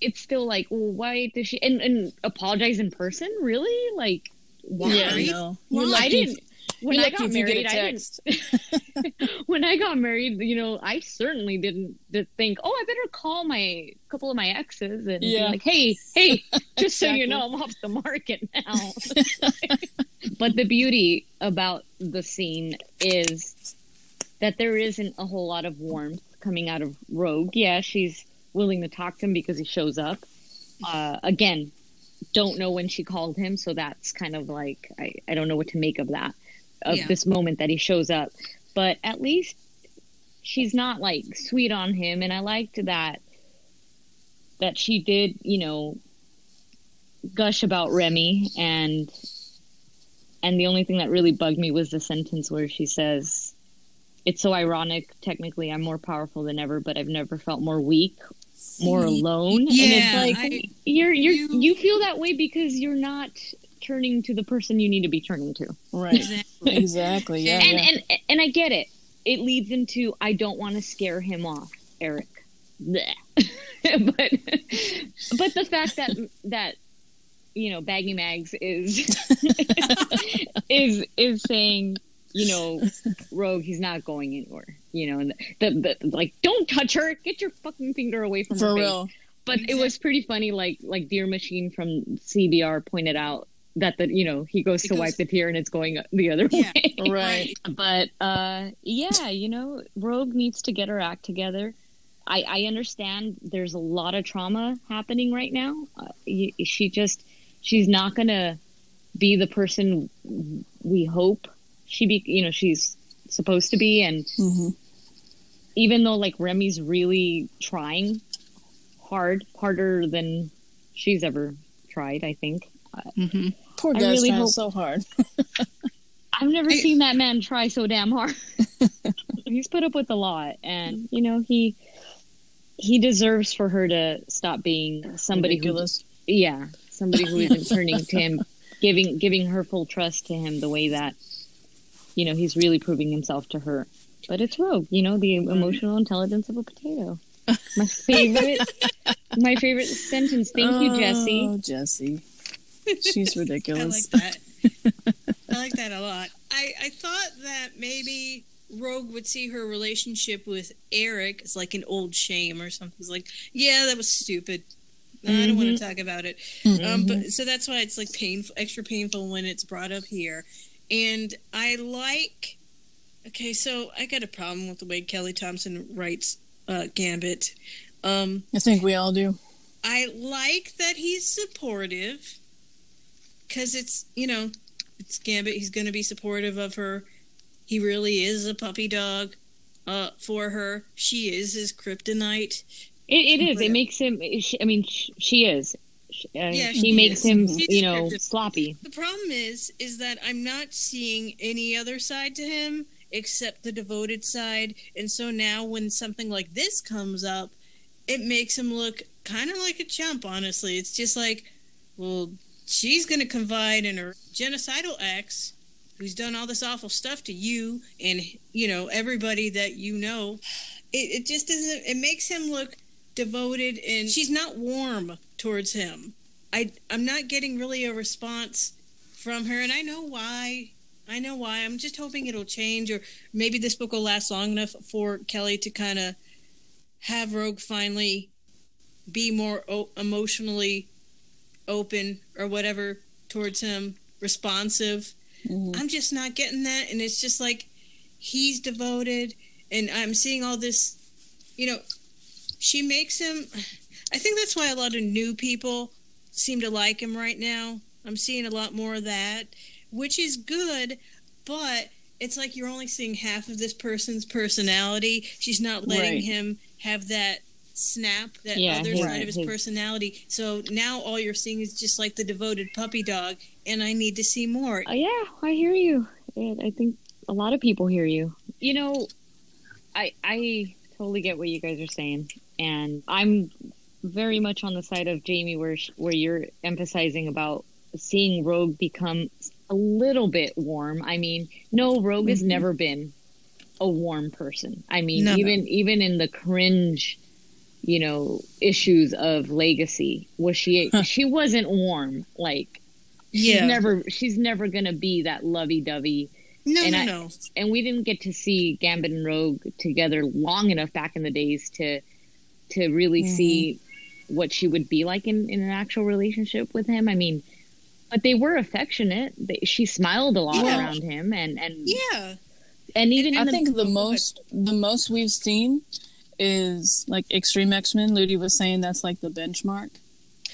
it's still like well, why does she and, and apologize in person? Really? Like why? Yeah, Right? no. Well, I didn't when you're I got married I didn't when I got married, you know, I certainly didn't think, oh, I better call my couple of my exes and Yeah. be like, hey, hey, just so you know, I'm off the market now. but the beauty about the scene is that there isn't a whole lot of warmth coming out of Rogue. Yeah, she's willing to talk to him because he shows up. Uh, again, don't know when she called him, so that's kind of like I, I don't know what to make of that of Yeah. this moment that he shows up. But at least she's not like sweet on him, and I liked that that she did, you know, gush about Remy and and the only thing that really bugged me was the sentence where she says it's so ironic technically I'm more powerful than ever but I've never felt more weak more alone and Yeah, it's like I- you're you're you- you feel that way because you're not turning to the person you need to be turning to Right. Exactly. Exactly. Yeah. and yeah. and and I get it. It leads into I don't want to scare him off, Eric. Blech. but but the fact that that you know Baggy Mags is is is saying you know Rogue he's not going anywhere. You know, and the, the like don't touch her. Get your fucking finger away from her For face. But it was pretty funny. Like like Deer Machine from CBR pointed out that the you know he goes It to goes- wipe the tear and it's going the other Yeah. way. Right. But uh, yeah, you know, Rogue needs to get her act together. I, I understand there's a lot of trauma happening right now. Uh, she just she's not gonna be the person we hope she be. You know, she's supposed to be, and hmm even though like Remy's really trying hard, harder than she's ever tried, I think. hmm Poor really hope- so hard. I've never I- seen that man try so damn hard. He's put up with a lot, and you know he he deserves for her to stop being somebody Ridiculous. who, yeah, somebody who isn't turning to him, giving giving her full trust to him the way that you know he's really proving himself to her. But it's Rogue, you know, the mm-hmm. emotional intelligence of a potato. My favorite, my favorite sentence. Thank you, Jesse. Oh, Jesse. She's ridiculous. I like that. I like that a lot. I, I thought that maybe Rogue would see her relationship with Eric as like an old shame or something. It's like, yeah, that was stupid. I don't want to talk about it. Um, but so that's why it's like painful, extra painful when it's brought up here. And I like. Okay, so I got a problem with the way Kelly Thompson writes uh, Gambit. Um, I think we all do. I like that he's supportive because it's you know it's Gambit. He's going to be supportive of her. He really is a puppy dog uh, for her. She is his kryptonite. It, it is. But- It makes him. She, I mean, sh- she is. She, uh, Yeah, she makes is. him, She's you know, sloppy. The problem is, is that I'm not seeing any other side to him except the devoted side. And so now when something like this comes up, it makes him look kind of like a chump. Honestly, it's just like, well, she's going to confide in her genocidal ex who's done all this awful stuff to you and you know everybody that you know. It, it just doesn't it makes him look devoted and she's not warm towards him. I i'm not getting really a response from her and i know why. I know why. I'm just hoping it'll change or maybe this book will last long enough for kelly to kind of have rogue finally be more o- emotionally open or whatever towards him responsive Mhm. I'm just not getting that. And it's just like he's devoted, and I'm seeing all this, you know, she makes him. I think that's why a lot of new people seem to like him right now. I'm seeing a lot more of that, which is good, but it's like you're only seeing half of this person's personality. She's not letting Right. him have that snap, that Yeah, other side of his his- personality. So now all you're seeing is just like the devoted puppy dog, and I need to see more. Uh, yeah, I hear you. And I think a lot of people hear you. You know, I I totally get what you guys are saying, and I'm very much on the side of Jamie, where where you're emphasizing about seeing Rogue become a little bit warm. I mean, no, Rogue has Mhm. never been a warm person. I mean, No, no. even even in the cringe, you know, issues of Legacy, was she Huh. she wasn't warm like she's Yeah. never she's never gonna be that lovey-dovey No, and no, I- no. and we didn't get to see gambit and rogue together long enough back in the days to to really Mhm. see what she would be like in, in an actual relationship with him i mean but they were affectionate they, she smiled a lot Yeah. around him and and Yeah. and even I the, think the most the most we've seen is like X-Treme X Men. Ludi was saying that's like the benchmark.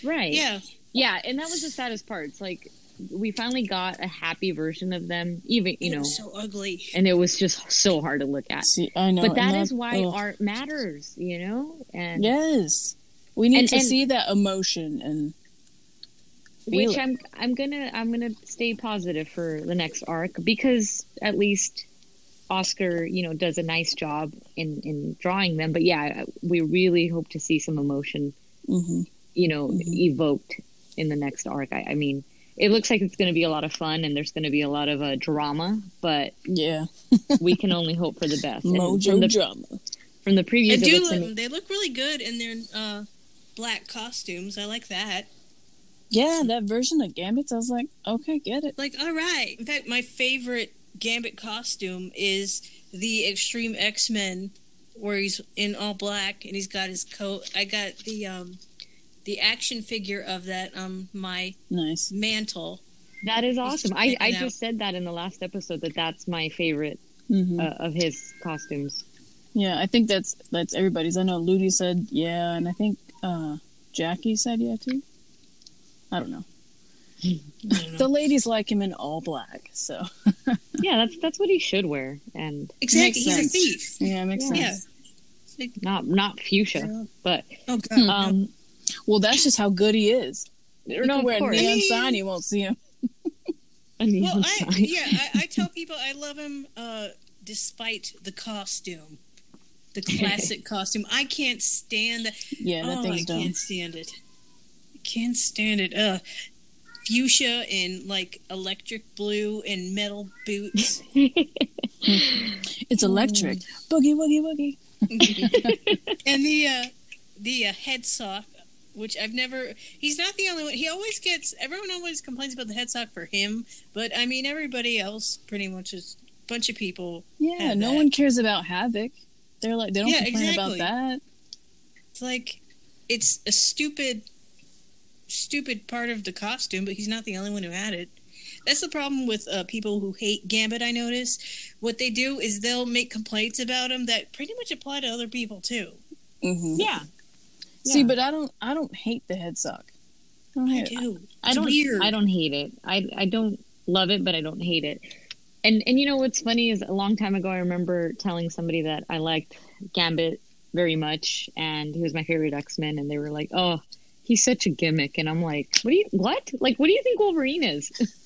right Yeah. yeah and that was the saddest part it's like we finally got a happy version of them even you It know was so ugly. and it was just so hard to look at See, I know, but that and is why ugh. art matters you know and yes, we need And- to and- see that emotion and feel which it. I'm I'm gonna I'm gonna stay positive for the next arc because at least Oscar you know does a nice job in in drawing them. But yeah, we really hope to see some emotion hmm you know Mhm. evoked in the next arc. I, I mean, it looks like it's going to be a lot of fun and there's going to be a lot of uh, drama, but yeah, we can only hope for the best. And mojo from the drama. from the previews, I do. Look, ama- they look really good in their uh, black costumes. I like that. Yeah, that version of Gambit, I was like, okay, get it. Like, all right. In fact, my favorite Gambit costume is the X-Treme X Men, where he's in all black and he's got his coat. I got the um, the action figure of that um my Nice. mantle. that is awesome. I, I just said that in the last episode that that's my favorite hmm uh, of his costumes. Yeah, I think that's that's everybody's. I know Ludi said yeah, and I think uh, Jackie said yeah too. I don't know. I don't know. The ladies like him in all black, so yeah, that's that's what he should wear, and exactly, he's sense. a thief. yeah, it makes Yeah. sense. Yeah. not not fuchsia, but Oh God. um, Well, that's just how good he is. You no, can of wear a neon I mean- sign, you won't see him. A neon Well, I, sign. yeah, I, I tell people I love him uh, despite the costume, the classic costume. I can't stand that. Yeah, that oh, thing's I dumb. can't stand it. I can't stand it. Uh, fuchsia in like electric blue and metal boots. It's electric. Boogie woogie woogie. and the uh, the uh, head sock, which I've never. He's not the only one. He always gets. Everyone always complains about the head sock for him, but I mean everybody else pretty much is a bunch of people. Yeah, no that. one cares about Havoc. They're like they don't Yeah, complain exactly. about that. It's like it's a stupid, stupid part of the costume, but he's not the only one who had it. That's the problem with uh, people who hate Gambit. I notice what they do is they'll make complaints about him that pretty much apply to other people too. hmm yeah, See, but I don't. I don't hate the head sock. I don't I hate it. do. I, don't weird. I don't hate it. I I don't love it, but I don't hate it. And and you know what's funny is a long time ago I remember telling somebody that I liked Gambit very much, and he was my favorite X Men, and they were like, "Oh, he's such a gimmick," and I'm like, "What do you what? Like, what do you think Wolverine is?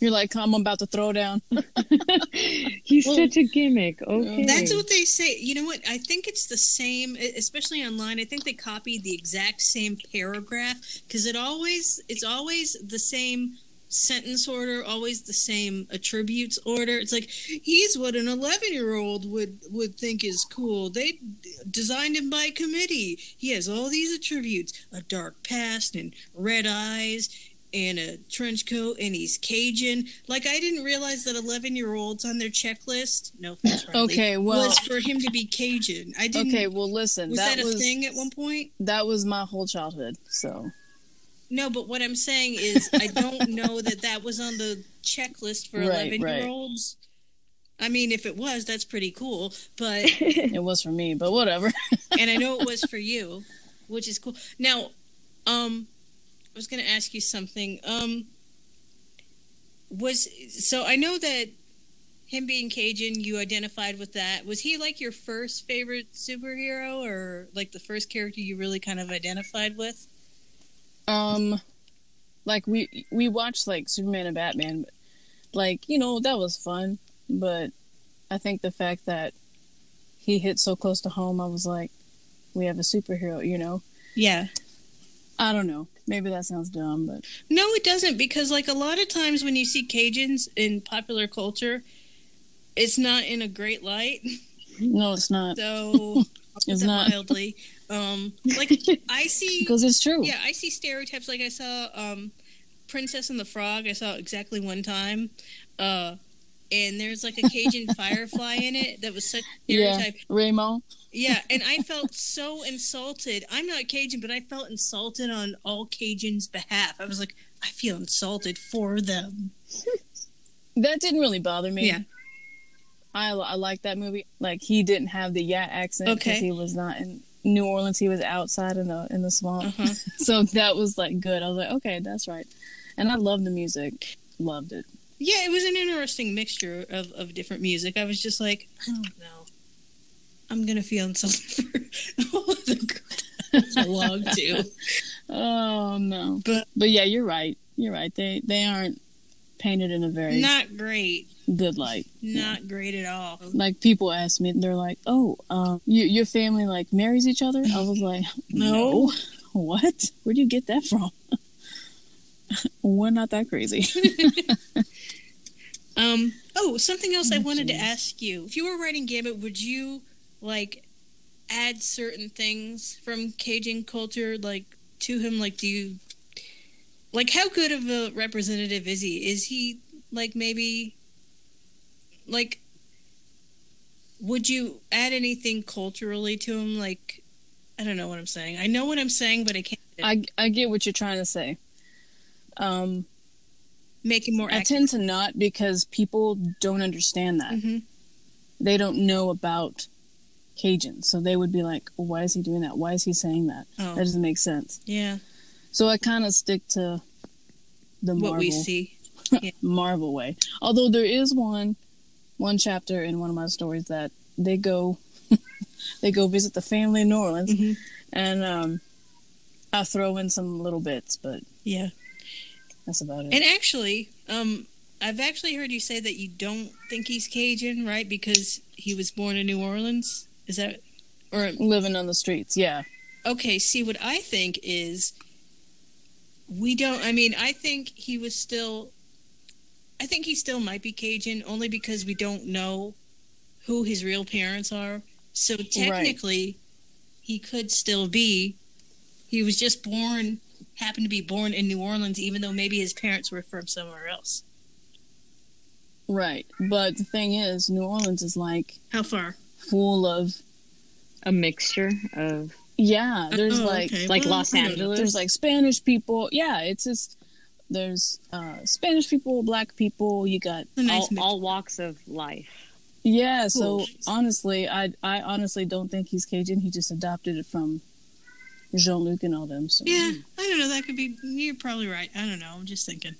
You're like, I'm about to throw down. he's Well, such a gimmick." Okay, That's what they say. You know what? I think it's the same, e, especially online. I think they copied the exact same paragraph because it always it's always the same sentence order, always the same attributes order. It's like he's what an eleven-year-old would would think is cool. They designed him by committee. He has all these attributes: a dark past and red eyes and a trench coat, and he's Cajun. Like I didn't realize that eleven-year-olds on their checklist. No offense, Riley, Okay, well, was for him to be Cajun. I didn't. okay, well, listen. was that, that, a was thing at one point? that was my whole childhood. So No, but what I'm saying is, I don't know that that was on the checklist for Right, 11 year olds. I mean, if it was, that's pretty cool. But, it was for me, but whatever. and I know it was for you, which is cool. Now, um, I was going to ask you something. Um, was, so I know that him being Cajun, you identified with that. Was he like your first favorite superhero or like the first character you really kind of identified with? Um, like we we watched like Superman and Batman, but like you know that was fun. But I think the fact that he hit so close to home, I was like, we have a superhero. You know, Yeah. I don't know. Maybe that sounds dumb, but No, it doesn't because like a lot of times when you see Cajuns in popular culture, it's not in a great light. no, it's not So It's not. mildly. Um, like I see, because it's true. yeah, I see stereotypes. Like I saw um, Princess and the Frog. I saw exactly one time. Uh, and there's like a Cajun firefly in it that was such a yeah. stereotype. Raymo. Yeah, and I felt so insulted. I'm not Cajun, but I felt insulted on all Cajuns' behalf. I was like, I feel insulted for them. That didn't really bother me. Yeah. I I like that movie. Like he didn't have the yeah accent because Okay. he was not in New Orleans. He was outside in the in the swamp. Uh-huh. so that was like good. I was like, okay, that's right. And I love the music. Loved it. Yeah, it was an interesting mixture of, of different music. I was just like, I don't know. I'm gonna feel insulted for all of the good I belong to. Oh no. But- but yeah, you're right. You're right. They they aren't painted in a very Not great. Good like Not great at all. Like people ask me, they're like, "Oh, um, you, your family like marries each other?" I was like, No. "No, what? Where do you get that from?" We're not that crazy. Um. Oh, something else I Oh, wanted to ask you. If you were writing Gambit, would you like add certain things from Cajun culture, like to him? Like, do you like how good of a representative is he? Is he like maybe like? Would you add anything culturally to him? Like, I don't know what I'm saying. I know what I'm saying, but I can't I I get what you're trying to say. Um, make it more I tend to not because people don't understand that. Mhm. They don't know about Cajun, so they would be like, well, "Why is he doing that? Why is he saying that? Oh, That doesn't make sense." yeah. So I kind of stick to the Marvel, What we see. Marvel way. Although there is one one chapter in one of my stories that they go they go visit the family in New Orleans, Mhm. and um, I throw in some little bits, but Yeah. that's about it. And actually, um, I've actually heard you say that you don't think he's Cajun, right? Because he was born in New Orleans. Is that or Living on the streets, yeah. okay? See, what I think is we don't. I mean, I think he was still. I think he still might be Cajun, only because we don't know who his real parents are. So technically, he could still be. He was just born, happened to be born in New Orleans, even though maybe his parents were from somewhere else. Right. But the thing is, New Orleans is like How far? full of A mixture of yeah, there's Oh, like okay. like Well, Los I don't know. Angeles. there's like Spanish people. Yeah, it's just there's uh Spanish people, black people, you got nice all, all walks of life. Yeah, so honestly, I I honestly don't think he's Cajun. He just adopted it from Jean Luc and all them. So Yeah, I don't know. That could be. You're probably right. I don't know. I'm just thinking.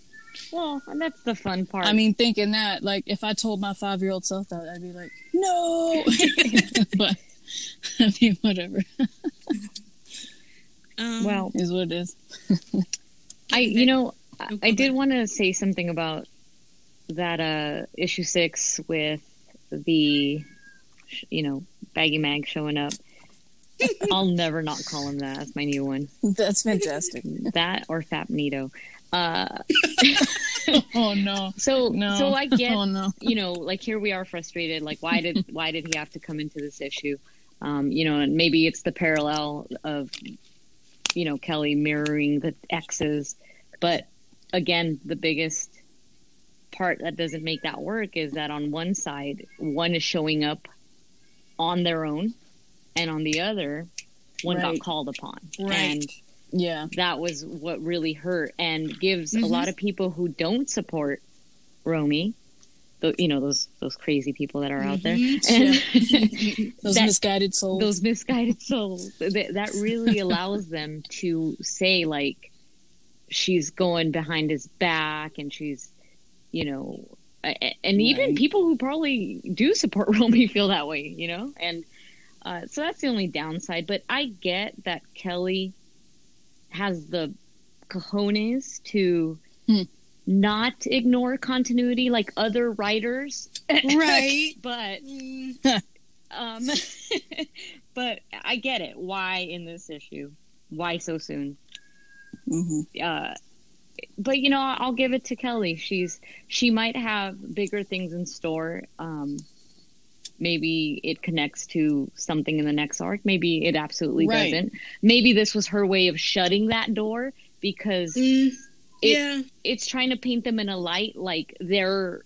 Well, and that's the fun part. I mean, thinking that, like, if I told my five year old self that, I'd be like, no. but I mean, whatever Um, well, is what it is. I you know I, did want to say something about that uh issue six with the you know baggy mag showing up. I'll never not call him that. That's my new one. That's fantastic. That or Fapnito. Uh, oh no. So No. so I get Oh no. you know, like here we are frustrated. Like, why did why did he have to come into this issue? Um, you know, and maybe it's the parallel of, you know, Kelly mirroring the exes, but again, the biggest part that doesn't make that work is that on one side, one is showing up on their own, and on the other, one Right. got called upon, Right. and Yeah. that was what really hurt and gives a Mhm. lot of people who don't support Romy, the, you know those those crazy people that are out there, Mhm. and Those that- misguided souls. those misguided souls. That, that really allows them to say like she's going behind his back and she's, you know, and even Right. people who probably do support Romy feel that way, you know, and uh, so that's the only downside. But I get that Kelly has the cojones to. Hmm. Not ignore continuity like other writers, right. but Mm, um, but I get it. Why in this issue? Why so soon? Hmm Uh, but you know, I'll give it to Kelly. She's she might have bigger things in store. Um, maybe it connects to something in the next arc. Maybe it absolutely Right. doesn't. Maybe this was her way of shutting that door because mm, It- yeah. it's trying to paint them in a light like they're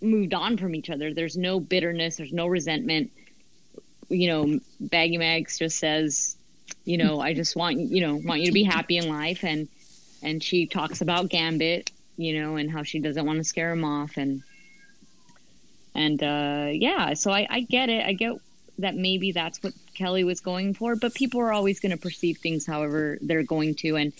moved on from each other. There's no bitterness, there's no resentment. You know, Baggy Mags just says, you know, I just want you know want you to be happy in life, and and she talks about Gambit, you know, and how she doesn't want to scare him off, and and uh, yeah, so I, I get it. I get that maybe that's what Kelly was going for, but people are always going to perceive things however they're going to, and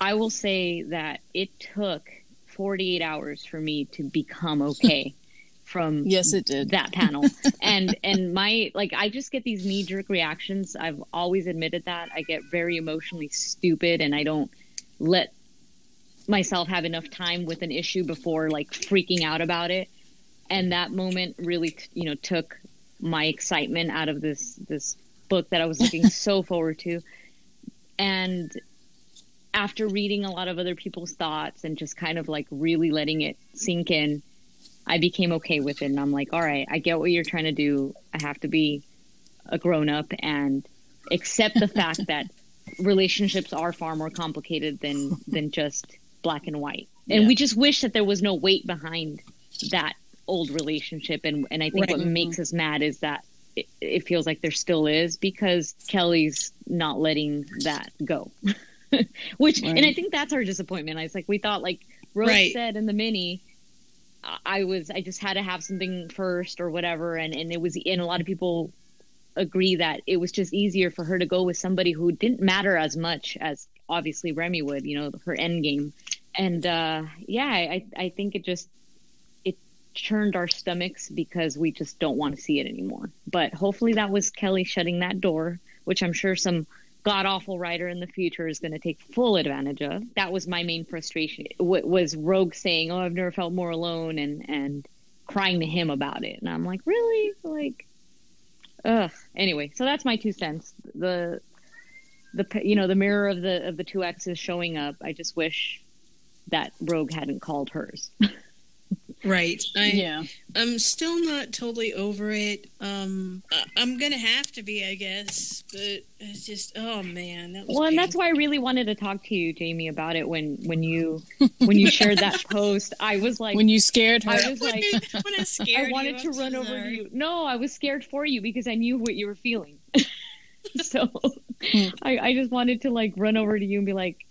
I will say that it took 48 hours for me to become okay from Yes, it did. that panel. and and my like I just get these knee jerk reactions. I've always admitted that. I get very emotionally stupid and I don't let myself have enough time with an issue before like freaking out about it. And that moment really, you know, took my excitement out of this this book that I was looking so forward to. And after reading a lot of other people's thoughts and just kind of like really letting it sink in, I became okay with it. And I'm like, all right, I get what you're trying to do. I have to be a grown up and accept the fact that relationships are far more complicated than than just black and white. And Yeah. we just wish that there was no weight behind that old relationship. And and I think Right. what makes us mad is that it, it feels like there still is because Kelly's not letting that go. Which and I think that's our disappointment. I was like, we thought like Rose Right. said in the mini, I- was I just had to have something first or whatever, and and it was and a lot of people agree that it was just easier for her to go with somebody who didn't matter as much as obviously Remy would, you know, her end game, and uh, yeah, I I think it just it churned our stomachs because we just don't want to see it anymore. But hopefully that was Kelly shutting that door, which I'm sure some god awful writer in the future is going to take full advantage of. That was my main frustration. W- was Rogue saying, "Oh, I've never felt more alone," and and crying to him about it, and I'm like, really, like, ugh. Anyway, so that's my two cents. The the you know the mirror of the of the two X's showing up. I just wish that Rogue hadn't called hers. Right. I, yeah. I'm still not totally over it. Um, I, I'm gonna have to be, I guess. But it's just, oh man, that was. Well, and that's why I really wanted to talk to you, Jamie, about it when when you when you shared that post. I was like, When you scared her. I was when, like, when I scared I wanted you, to I'm run so over to sorry. you. No, I was scared for you because I knew what you were feeling. so Hmm. I, I just wanted to like run over to you and be like,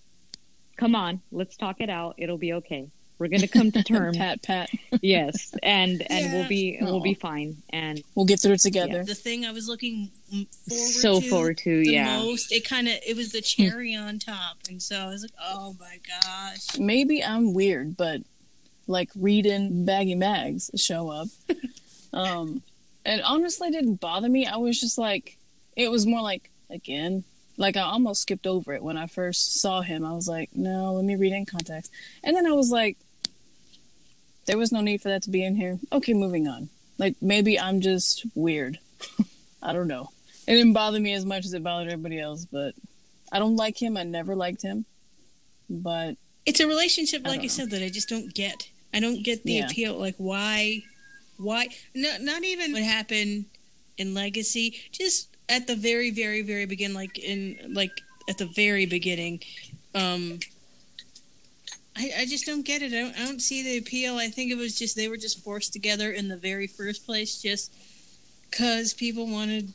"Come on, let's talk it out. It'll be okay. We're gonna come to terms. pat, pat. yes, and and Yeah. we'll be we'll be fine. And We'll get through it together. The thing I was looking forward so to forward to the yeah. most, it kind of it was the cherry on top, and so I was like, oh my gosh. Maybe I'm weird, but like reading baggy mags show up. um, it honestly didn't bother me. I was just like, it was more like, again, like I almost skipped over it when I first saw him. I was like, no, let me read in context. And then I was like, there was no need for that to be in here. Okay, moving on. Like maybe I'm just weird. I don't know. It didn't bother me as much as it bothered everybody else, but I don't like him. I never liked him. But it's a relationship, like I, said, that I just don't get. I don't get the Yeah. appeal. Like why, why? No, not even what happened in Legacy. Just at the very, very, very beginning, like in like at the very beginning. Um, I, I just don't get it. I don't, I don't see the appeal. I think it was just they were just forced together in the very first place, just because people wanted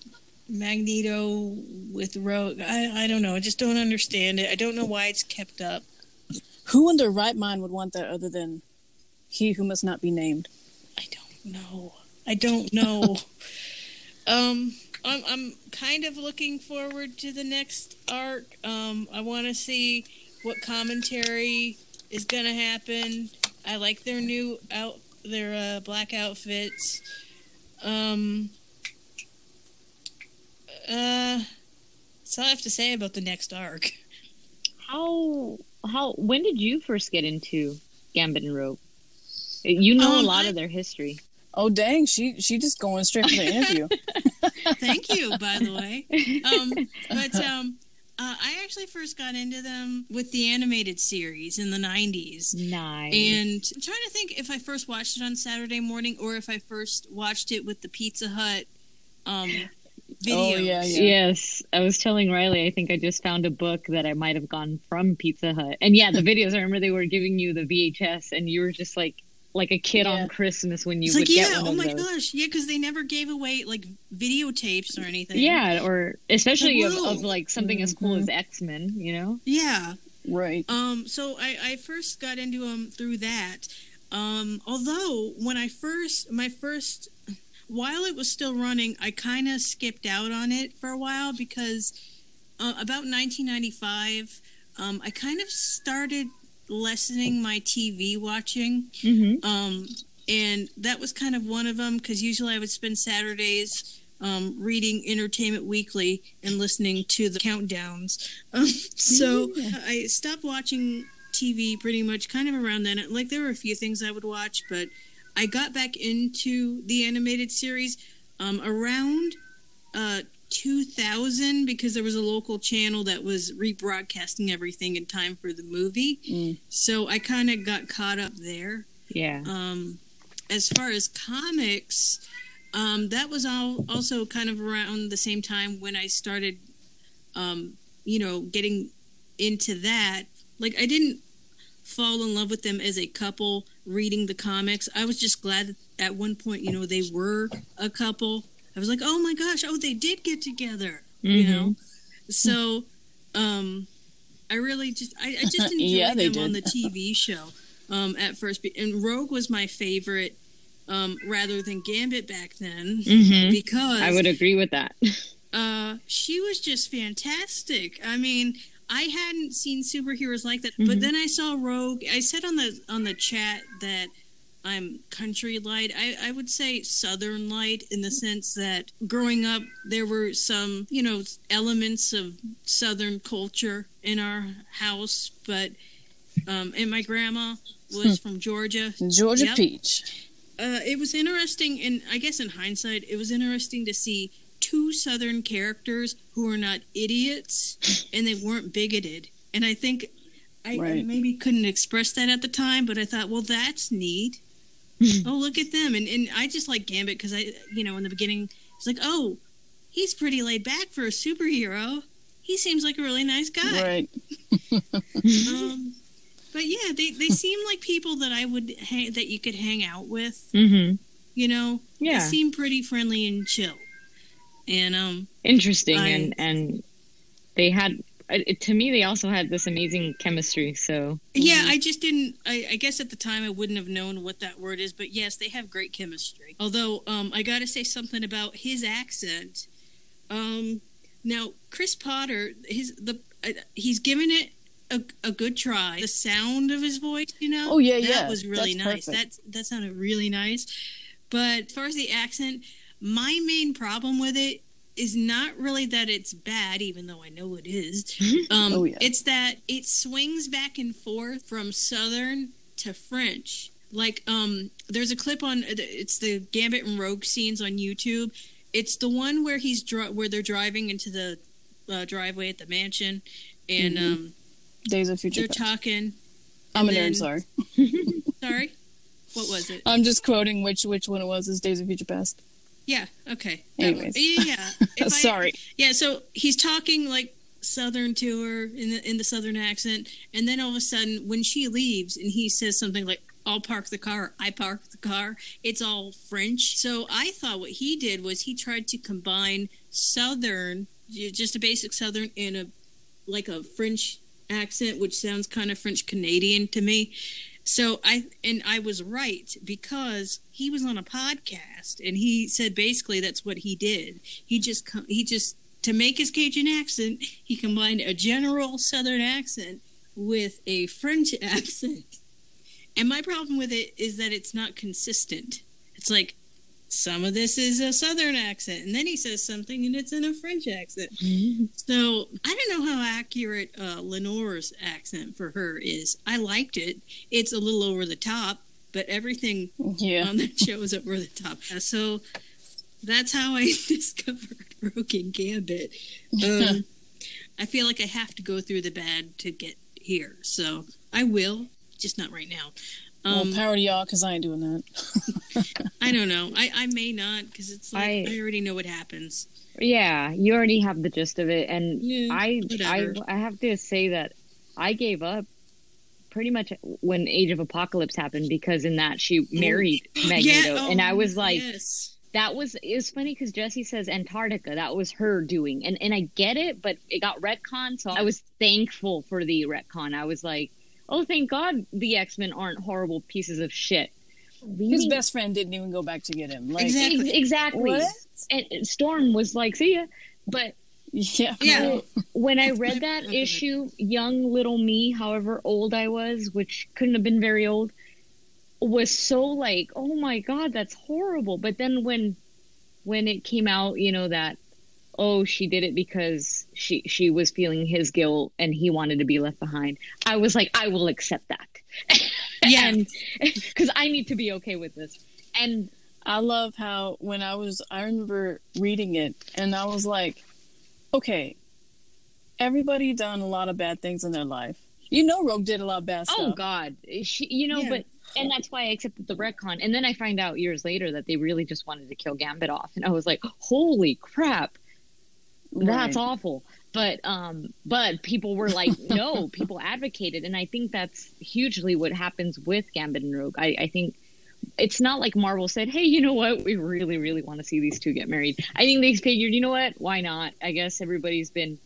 Magneto with Rogue. I, I don't know. I just don't understand it. I don't know why it's kept up. Who in their right mind would want that other than he who must not be named? I don't know. I don't know. um, I'm I'm kind of looking forward to the next arc. Um, I want to see what commentary is gonna happen. I like their new out their uh, black outfits. Um. Uh, that's all I have to say about the next arc. How how when did you first get into Gambit and Rogue? You know a Um, lot I- of their history. Oh dang, she she just going straight for the interview. Thank you, by the way. um, but um, uh, I actually first got into them with the animated series in the 90s. Nice. And I'm trying to think if I first watched it on Saturday morning or if I first watched it with the Pizza Hut um, videos. Oh, yeah, yeah. Yes, I was telling Riley. I think I just found a book that I might have gone from Pizza Hut, and yeah, the videos. I remember they were giving you the VHS, and you were just like like a kid Yeah. on Christmas when you It's would like, get yeah, one oh of my those. gosh. Yeah, because they never gave away like videotapes or anything. Yeah, or especially of, of like something as cool as X Men. You know. Yeah. right. Um, so I, I first got into them through that. Um, although when I first, my first, while it was still running, I kind of skipped out on it for a while because uh, about 1995, um, I kind of started lessening my TV watching. Mm-hmm. Um, and that was kind of one of them because usually I would spend Saturdays um, reading Entertainment Weekly and listening to the countdowns. Um, so I stopped watching TV pretty much kind of around then. Like there were a few things I would watch, but I got back into the animated series um, around uh, 2000 because there was a local channel that was rebroadcasting everything in time for the movie. Mm. So I kind of got caught up there. Yeah. Um, as far as comics, um, that was all also kind of around the same time when I started, um, you know, getting into that. Like I didn't fall in love with them as a couple reading the comics. I was just glad that at one point, you know, they were a couple. I was like, oh my gosh, oh they did get together, you Mhm. know. So, um, I really just I, I just enjoyed Yeah, them on the. TV show um, at first, and Rogue was my favorite um, rather than Gambit back then Mm-hmm. because I would agree with that. uh, she was just fantastic. I mean, I hadn't seen superheroes like that, Mhm. but then I saw Rogue. I said on the on the chat that I'm country light. I, I would say southern light in the sense that growing up there were some you know elements of southern culture in our house, but um, and my grandma was from Georgia, Georgia Yep. Peach. uh, it was interesting, and I guess in hindsight, it was interesting to see two Southern characters who were not idiots and they weren't bigoted. And I think I, I Right. maybe couldn't express that at the time, but I thought, well, that's neat. Oh, look at them! And and I just like Gambit because I, you know, in the beginning, it's like, oh, he's pretty laid back for a superhero. He seems like a really nice guy. Right. Um, but yeah, they they seem like people that I would hang, that you could hang out with. Mm-hmm. You know, Yeah. they seem pretty friendly and chill. And um, Interesting, I- and and they had uh, to me they also had this amazing chemistry. So yeah, I just didn't. I, I guess at the time I wouldn't have known what that word is, but yes, they have great chemistry. Although, um, I got to say something about his accent. Um, now Chris Potter, his the uh, he's given it a, a good try. The sound of his voice, you know, Oh, yeah, that yeah. That was really That's nice. perfect. That that sounded really nice. But as far as the accent, my main problem with it is not really that it's bad, even though I know it is. Um, Oh, yeah. It's that it swings back and forth from Southern to French. Like, um, there's a clip on it's the Gambit and Rogue scenes on YouTube. It's the one where he's dri- where they're driving into the uh, driveway at the mansion, and Mhm. um, Days of Future they're Past. talking. I'm a then- nerd. Sorry, Sorry, what was it? I'm just quoting which which one it was. Is Days of Future Past. Yeah. Okay. Anyways. Yeah. yeah. If I- sorry. Yeah, so he's talking like southern to her in the in the southern accent, and then all of a sudden, when she leaves, and he says something like, "I'll park the car," "I park the car," it's all French. So I thought what he did was he tried to combine southern, just a basic southern, and a like a French accent, which sounds kind of French Canadian to me. So I and I was right because he was on a podcast and he said basically that's what he did. He just he just to make his Cajun accent, he combined a general Southern accent with a French accent. And my problem with it is that it's not consistent. It's like some of this is a Southern accent, and then he says something and it's in a French accent. So I don't know how accurate uh, Lenore's accent for her is. I liked it. It's a little over the top, but everything Yeah. on that show is over the top. Uh, So that's how I discovered Broken Gambit. Um, I feel like I have to go through the bad to get here, so I will, just not right now. Um, well, power to y'all, because I ain't doing that. I don't know. I, I may not because it's like I, I- already know what happens. Yeah, you already have the gist of it, and Yeah, I, I, whatever. I have to say that I gave up pretty much when Age of Apocalypse happened because in that she married Magneto, Yeah, and I oh, was like, yes. that was it was funny because Jesse says Antarctica, that was her doing, and and I get it, but it got retcon, so I was thankful for the retcon. I was like, oh, thank God the X Men aren't horrible pieces of shit. His best friend didn't even go back to get him. Like, Exactly. Exactly. What? And Storm was like, see ya, but Yeah. Yeah. when I read that issue, young little me, however old I was, which couldn't have been very old, was so like, oh my god, that's horrible. But then when when it came out, you know that oh she did it because she she was feeling his guilt and he wanted to be left behind. I was like, I will accept that. Yeah. because I need to be okay with this. And I love how when I was, I remember reading it and I was like, okay, everybody done a lot of bad things in their life. You know, Rogue did a lot of bad oh, stuff. Oh God, she, you know, Yeah. but and that's why I accepted the retcon. And then I find out years later that they really just wanted to kill Gambit off, and I was like, holy crap, that's Right. awful. But um, but people were like, no, people advocated, and I think that's hugely what happens with Gambit and Rogue. I, I think. It's not like Marvel said, "Hey, you know what? We really, really want to see these two get married." I think they figured, you know what? Why not? I guess everybody's been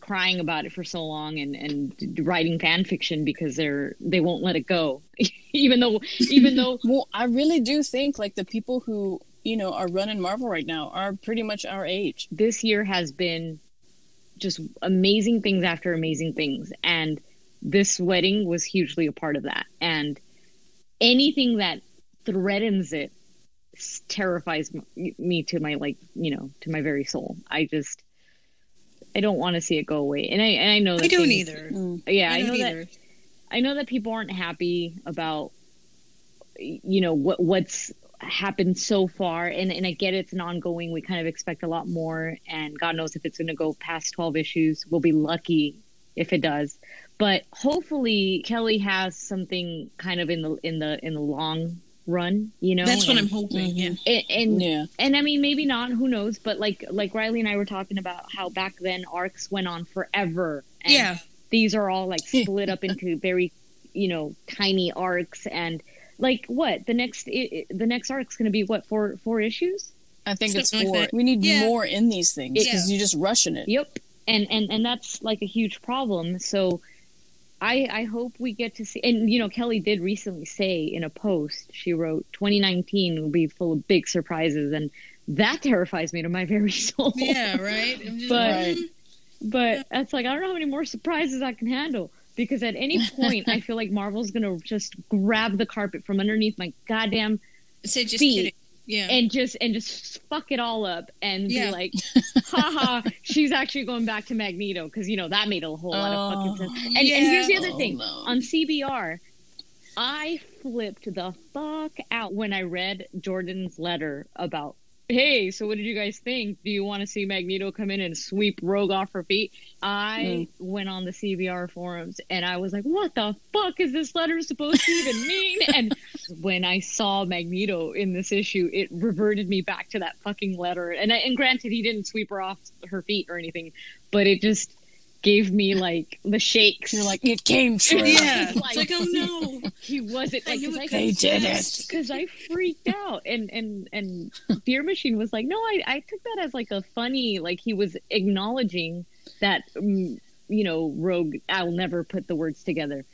crying about it for so long and and writing fan fiction because they're they won't let it go even though even though Well, I really do think like the people who you know are running Marvel right now are pretty much our age. this year has been just amazing things after amazing things and this wedding was hugely a part of that and anything that threatens it terrifies me to my like you know to my very soul i just i don't want to see it go away and i and i know that I don't things- either. Mm. yeah i, I know don't that. I know that people aren't happy about you know what what's happened so far and and I get it's an ongoing we kind of expect a lot more and god knows if it's going to go past 12 issues we'll be lucky if it does but hopefully Kelly has something kind of in the in the in the long run you know That's what I'm hoping. Mm-hmm. Yeah. and, and Yeah, and I mean, maybe not. Who knows? But like, like Riley and I were talking about how back then arcs went on forever. And Yeah. These are all like split up into very, you know, tiny arcs. And like, what the next i i- the next arc's going to be? What four four issues? I think it's Something four. like that. we need Yeah. more in these things because Yeah. you're just rushing it. Yep. And and and that's like a huge problem. So. I, I hope we get to see, and you know, Kelly did recently say in a post, she wrote, 2019 will be full of big surprises, and that terrifies me to my very soul. Yeah. Right. I'm just, But- Right. Mm. But it's like I don't know how many more surprises I can handle because at any point I feel like Marvel's gonna just grab the carpet from underneath my goddamn say just feet. kidding. Yeah. and just and just fuck it all up and Yeah. be like, haha, she's actually going back to Magneto because you know that made a whole lot of Oh. fucking sense. And, and here's the other Oh, thing no. on CBR. I flipped the fuck out when I read Jordan's letter about hey, so what did you guys think? Do you want to see Magneto come in and sweep Rogue off her feet? I mm. went on the CBR forums and I was like, what the fuck is this letter supposed to even mean? and when I saw Magneto in this issue, it reverted me back to that fucking letter. And, and granted, he didn't sweep her off her feet or anything, but it just gave me like the shakes. You're like, it came true. Yeah. like, it's like, oh no. He wasn't like, I they did it. Because I freaked out. And, and, and Beer Machine was like, no, I, I took that as like a funny, like he was acknowledging that, um, you know, Rogue, I'll never put the words together.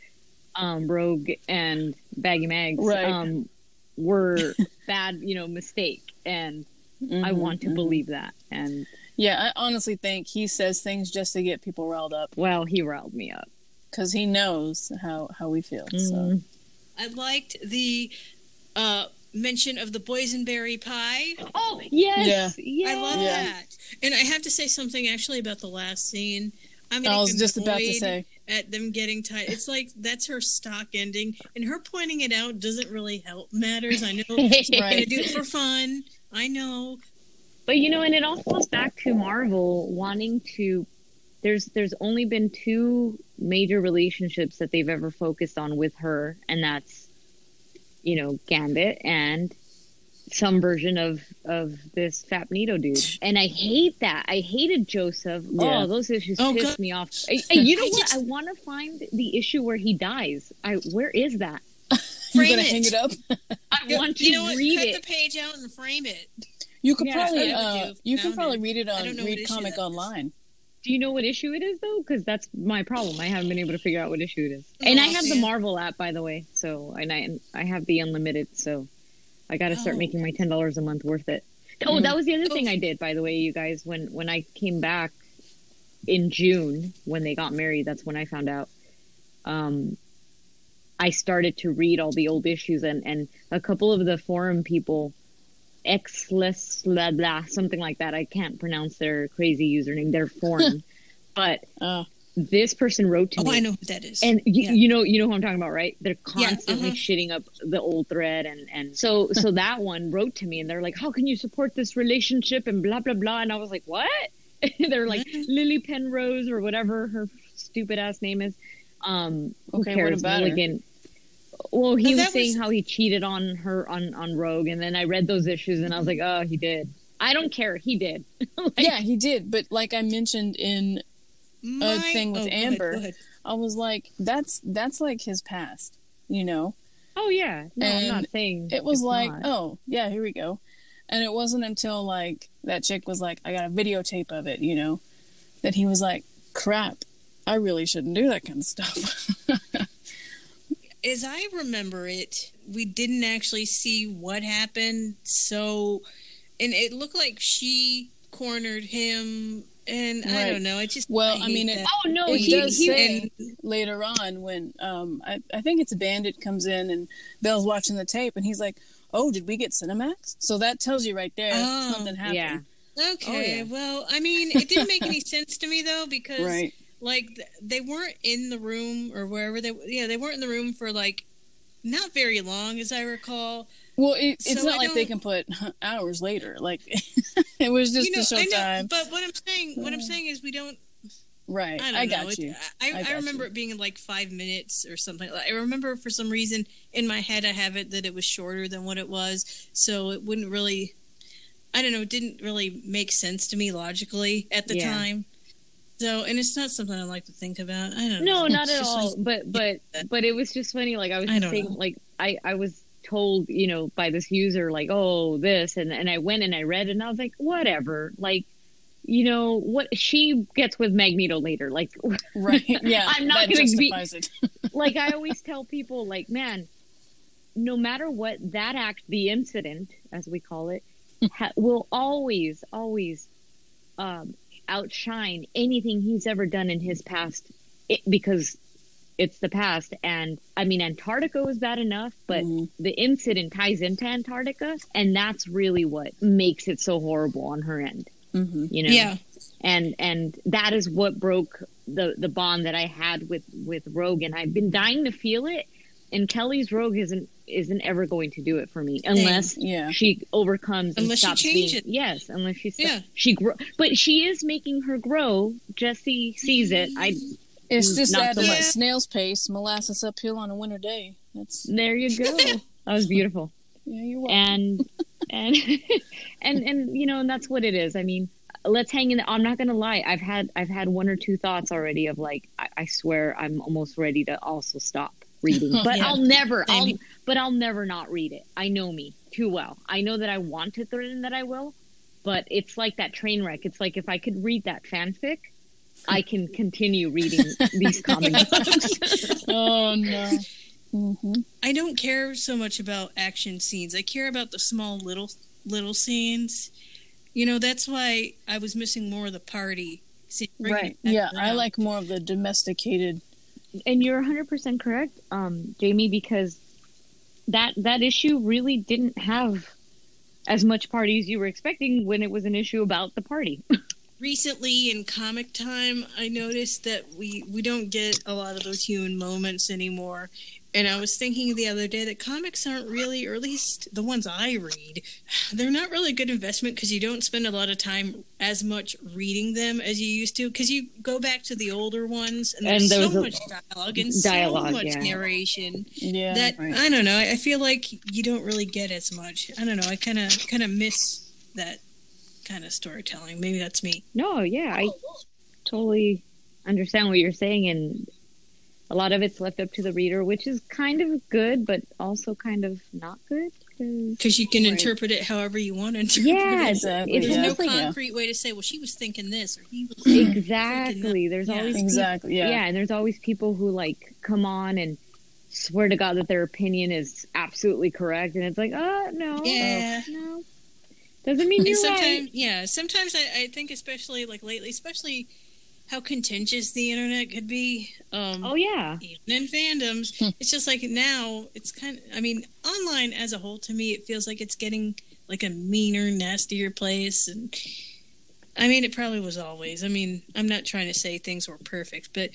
Um, Rogue and Baggy Mags right. um, were bad, you know, mistake. And mm-hmm, I want to mm-hmm. believe that. And yeah, I honestly think he says things just to get people riled up. Well, he riled me up because he knows how how we feel. Mm. So mm-hmm. I liked the uh, mention of the boysenberry pie. Oh yes, yeah. yes. I love yeah. that. And I have to say something actually about the last scene. I, mean, I was just about to say at them getting tied. It's like that's her stock ending, and her pointing it out doesn't really help matters. I know she's right. gonna do it for fun. I know, but you know, and it all goes back to Marvel wanting to. There's there's only been two major relationships that they've ever focused on with her, and that's, you know, Gambit and some version of of this fat Fapnito dude. And I hate that. I hated Joseph. Yeah. Oh, those issues oh, pissed God. me off. I, I, you know I what? Just... I want to find the issue where he dies. I where is that? You're gonna it. hang it up. I want to you know what? read Cut it. the page out and frame it. You could yeah, probably uh, you could probably read it on Read Comic Online. Do you know what issue it is though? Because that's my problem. I haven't been able to figure out what issue it is. Oh, and I have man. the Marvel app, by the way. So and I I have the unlimited. So I got to start oh. making my ten dollars a month worth it. Oh, mm-hmm. that was the other thing I did, by the way, you guys. When when I came back in June when they got married, that's when I found out. Um, I started to read all the old issues, and and a couple of the forum people Xless blah blah something like that. I can't pronounce their crazy username, their form, but uh, this person wrote to oh, me. I know who that is. And you, yeah. you know, you know who I'm talking about, right? They're constantly yeah, uh-huh. shitting up the old thread, and and so so that one wrote to me, and they're like, "How can you support this relationship?" and blah blah blah, and I was like, "What?" they're like. Lily Penrose or whatever her stupid ass name is. Um, who okay, cares? What about Milligan. Her? Well, he was saying was... how he cheated on her on on Rogue, and then I read those issues, and I was like, oh, he did. I don't care. He did. like, yeah, he did. But like I mentioned in my... a thing with oh, Amber, go ahead, go ahead. I was like, that's that's like his past, you know. Oh yeah, no, and I'm not saying it was like, not. oh yeah, here we go. And it wasn't until like that chick was like, I got a videotape of it, you know, that he was like, crap, I really shouldn't do that kind of stuff. as I remember it, we didn't actually see what happened. So, and it looked like she cornered him. And right. I don't know. It just well, I, I mean, it, oh no, it he, does he, say and, later on when um, I, I think it's a bandit comes in and Belle's watching the tape and he's like, "Oh, did we get Cinemax?" So that tells you right there oh, something happened. Yeah. Okay. Oh, yeah. Well, I mean, it didn't make any sense to me though because right like they weren't in the room or wherever they yeah they weren't in the room for like not very long as i recall. Well it, it's so not I like they can put hours later like it was just you know, to show time but what i'm saying what i'm saying is we don't right i, I got you. I, I, I remember you. it being like five minutes or something i remember for some reason in my head i have it that it was shorter than what it was so it wouldn't really i don't know it didn't really make sense to me logically at the yeah. time so, and it's not something I like to think about. I don't no, know. not at all. Like, but but but it was just funny. Like I was I saying, know. like I I was told, you know, by this user, like, oh, this, and and I went and I read, it and I was like, whatever, like. You know what she gets with Magneto later, like right? Yeah, I'm not going to be like I always tell people, like, man, no matter what that act, the incident, as we call it, ha- will always, always um, outshine anything he's ever done in his past it, because it's the past. And I mean, Antarctica was bad enough, but mm-hmm. the incident ties into Antarctica, and that's really what makes it so horrible on her end. Mm-hmm. You know, yeah. And and that is what broke the the bond that I had with with Rogan. I've been dying to feel it, and Kelly's Rogue isn't isn't ever going to do it for me unless Yeah. she overcomes and Unless she changes. being yes unless she sto- Yeah. she grow but she is making her grow Jesse sees it I It's mm, just Not at so a much. snail's pace, molasses uphill on a winter day. That's there you go that was beautiful yeah, you're welcome. and and and and you know and that's what it is i mean let's hang in there. i'm not gonna lie i've had i've had one or two thoughts already of like i, I swear i'm almost ready to also stop reading but Yeah. i'll never i'll but i'll never not read it i know me too well i know that i want to threaten that i will but it's like that train wreck it's like if i could read that fanfic i can continue reading these comic books oh no. hmm I don't care so much about action scenes. I care about the small little little scenes. You know, that's why I was missing more of the party. scene. Bringing Right. it back Yeah, I like more of the domesticated. And you're 100% correct um jamie because that that issue really didn't have as much party as you were expecting when it was an issue about the party. Recently in comic time i noticed that we we don't get a lot of those human moments anymore and i was thinking the other day that comics aren't really or at least the ones i read they're not really a good investment because you don't spend a lot of time as much reading them as you used to because you go back to the older ones and there's And there so much dialogue and Dialogue, so much yeah. narration Yeah. that right. i don't know i I feel like you don't really get as much i don't know i kind of kind of miss that kind of storytelling maybe that's me no yeah i oh, totally understand what you're saying and a lot of it's left up to the reader which is kind of good but also kind of not good. because you can Right. interpret it however you want to interpret yeah it. Exactly, it's There's yeah. no just like concrete way to say, well, she was thinking this or he was thinking exactly there's Yeah. always peop- Exactly. Yeah. yeah and there's always people who like come on and swear to god that their opinion is absolutely correct and it's like uh no Yeah. no doesn't mean And you're sometimes, right yeah, sometimes I, I think, especially like lately, especially how contentious the internet could be. Um, oh yeah even in fandoms, Hmm. it's just like now it's kind of. I mean, online as a whole, to me, it feels like it's getting like a meaner, nastier place, and I mean, it probably was always. I mean, I'm not trying to say things were perfect, but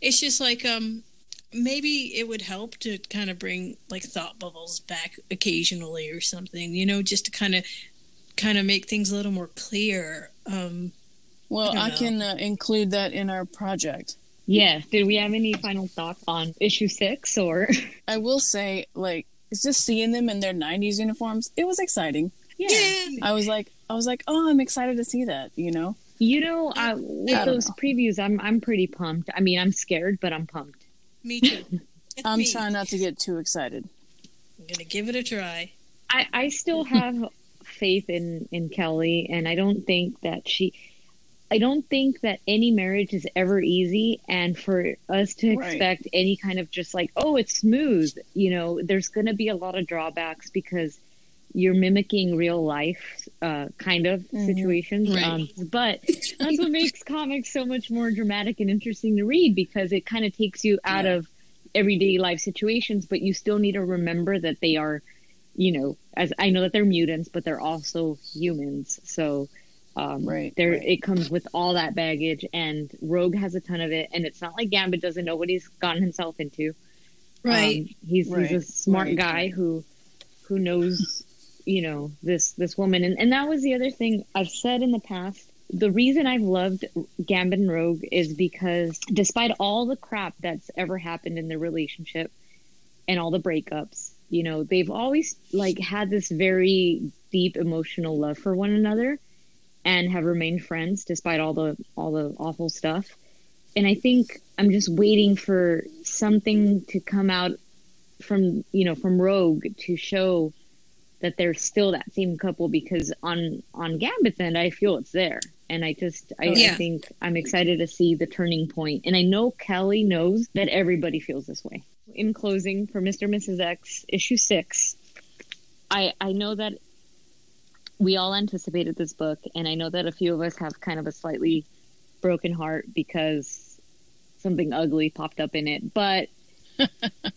it's just like um maybe it would help to kind of bring like thought bubbles back occasionally or something, you know, just to kind of kind of make things a little more clear. Um Well, I I can uh, include that in our project. yes did we have any final thoughts on issue six or I will say, like, it's just seeing them in their '90s uniforms. It was exciting. yeah. I was like, I was like, oh, I'm excited to see that. You know. you know uh, with I those know. previews i'm i'm pretty pumped i mean i'm scared but i'm pumped Me too. It's I'm me. trying not to get too excited. I'm going to give it a try. I, I still have faith in, in Kelly, and I don't think that she. I don't think that any marriage is ever easy, and for us to Right. expect any kind of just like, oh, it's smooth, you know, there's going to be a lot of drawbacks because you're mimicking real life uh, kind of Mhm. situations. Right. Um, but that's what makes comics so much more dramatic and interesting to read because it kind of takes you out Yeah. of everyday life situations, but you still need to remember that they are, you know, as I know that they're mutants, but they're also humans. So um, Right, there right. it comes with all that baggage, and Rogue has a ton of it, and it's not like Gambit doesn't know what he's gotten himself into. Right. Um, he's he's a smart right, guy who who knows you know this this woman and, and that was the other thing I've said in the past. The reason I've loved Gambit and Rogue is because despite all the crap that's ever happened in their relationship and all the breakups, you know, they've always like had this very deep emotional love for one another and have remained friends despite all the all the awful stuff. And I think I'm just waiting for something to come out from you know from Rogue to show that they're still that same couple because on on Gambit's end I feel it's there and I just I, I think I'm excited to see the turning point and I know Kelly knows that everybody feels this way. In closing, for Mr. and Mrs. X issue six, I I know that we all anticipated this book and I know that a few of us have kind of a slightly broken heart because something ugly popped up in it, but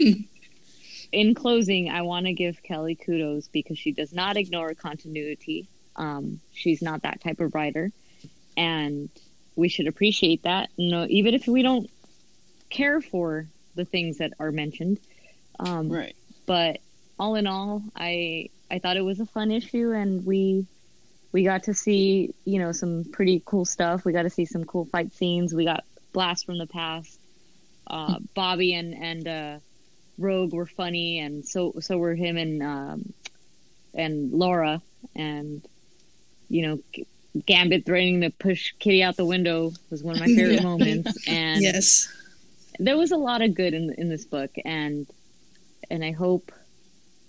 in closing, I want to give Kelly kudos because she does not ignore continuity. Um, she's not that type of writer, and we should appreciate that. You No, even if we don't care for the things that are mentioned, Um, Right. but all in all, I I thought it was a fun issue, and we we got to see you know some pretty cool stuff. We got to see some cool fight scenes. We got blast from the past. Uh, Bobby and and uh, Rogue were funny, and so so were him and um, and Laura, and you know. Gambit threatening to push Kitty out the window was one of my favorite Yeah. moments, and Yes. there was a lot of good in in this book, and and I hope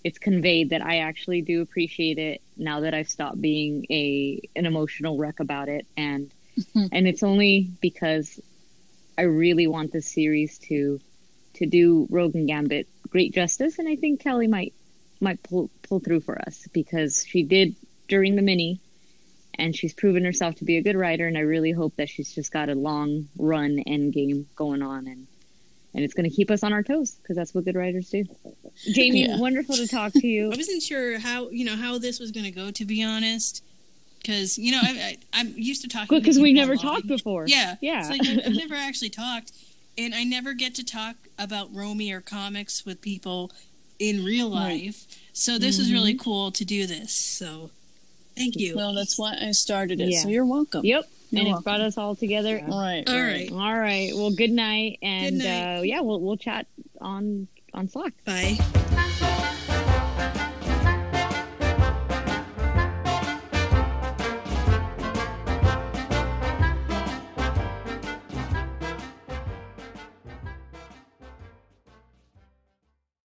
it's conveyed that I actually do appreciate it now that I've stopped being a an emotional wreck about it, and mm-hmm. and it's only because I really want this series to to do Rogue and Gambit great justice, and I think Kelly might might pull pull through for us because she did during the mini. And she's proven herself to be a good writer, and I really hope that she's just got a long run end game going on, and and it's going to keep us on our toes because that's what good writers do. Jamie, Yeah. wonderful to talk to you. I wasn't sure how you know how this was going to go. To be honest, because you know I, I, I'm used to talking Because we've never a talked before. Yeah, Yeah. It's like I've, I've never actually talked, and I never get to talk about Romy or comics with people in real Right. life. So this is really mm-hmm. cool to do this. So thank you. Well, that's why I started it. Yeah. So you're welcome. Yep. You're and it's welcome. brought us all together. All right. All right. All right. Well, good night. And Good night. Uh, yeah, we'll we'll chat on on Slack. Bye.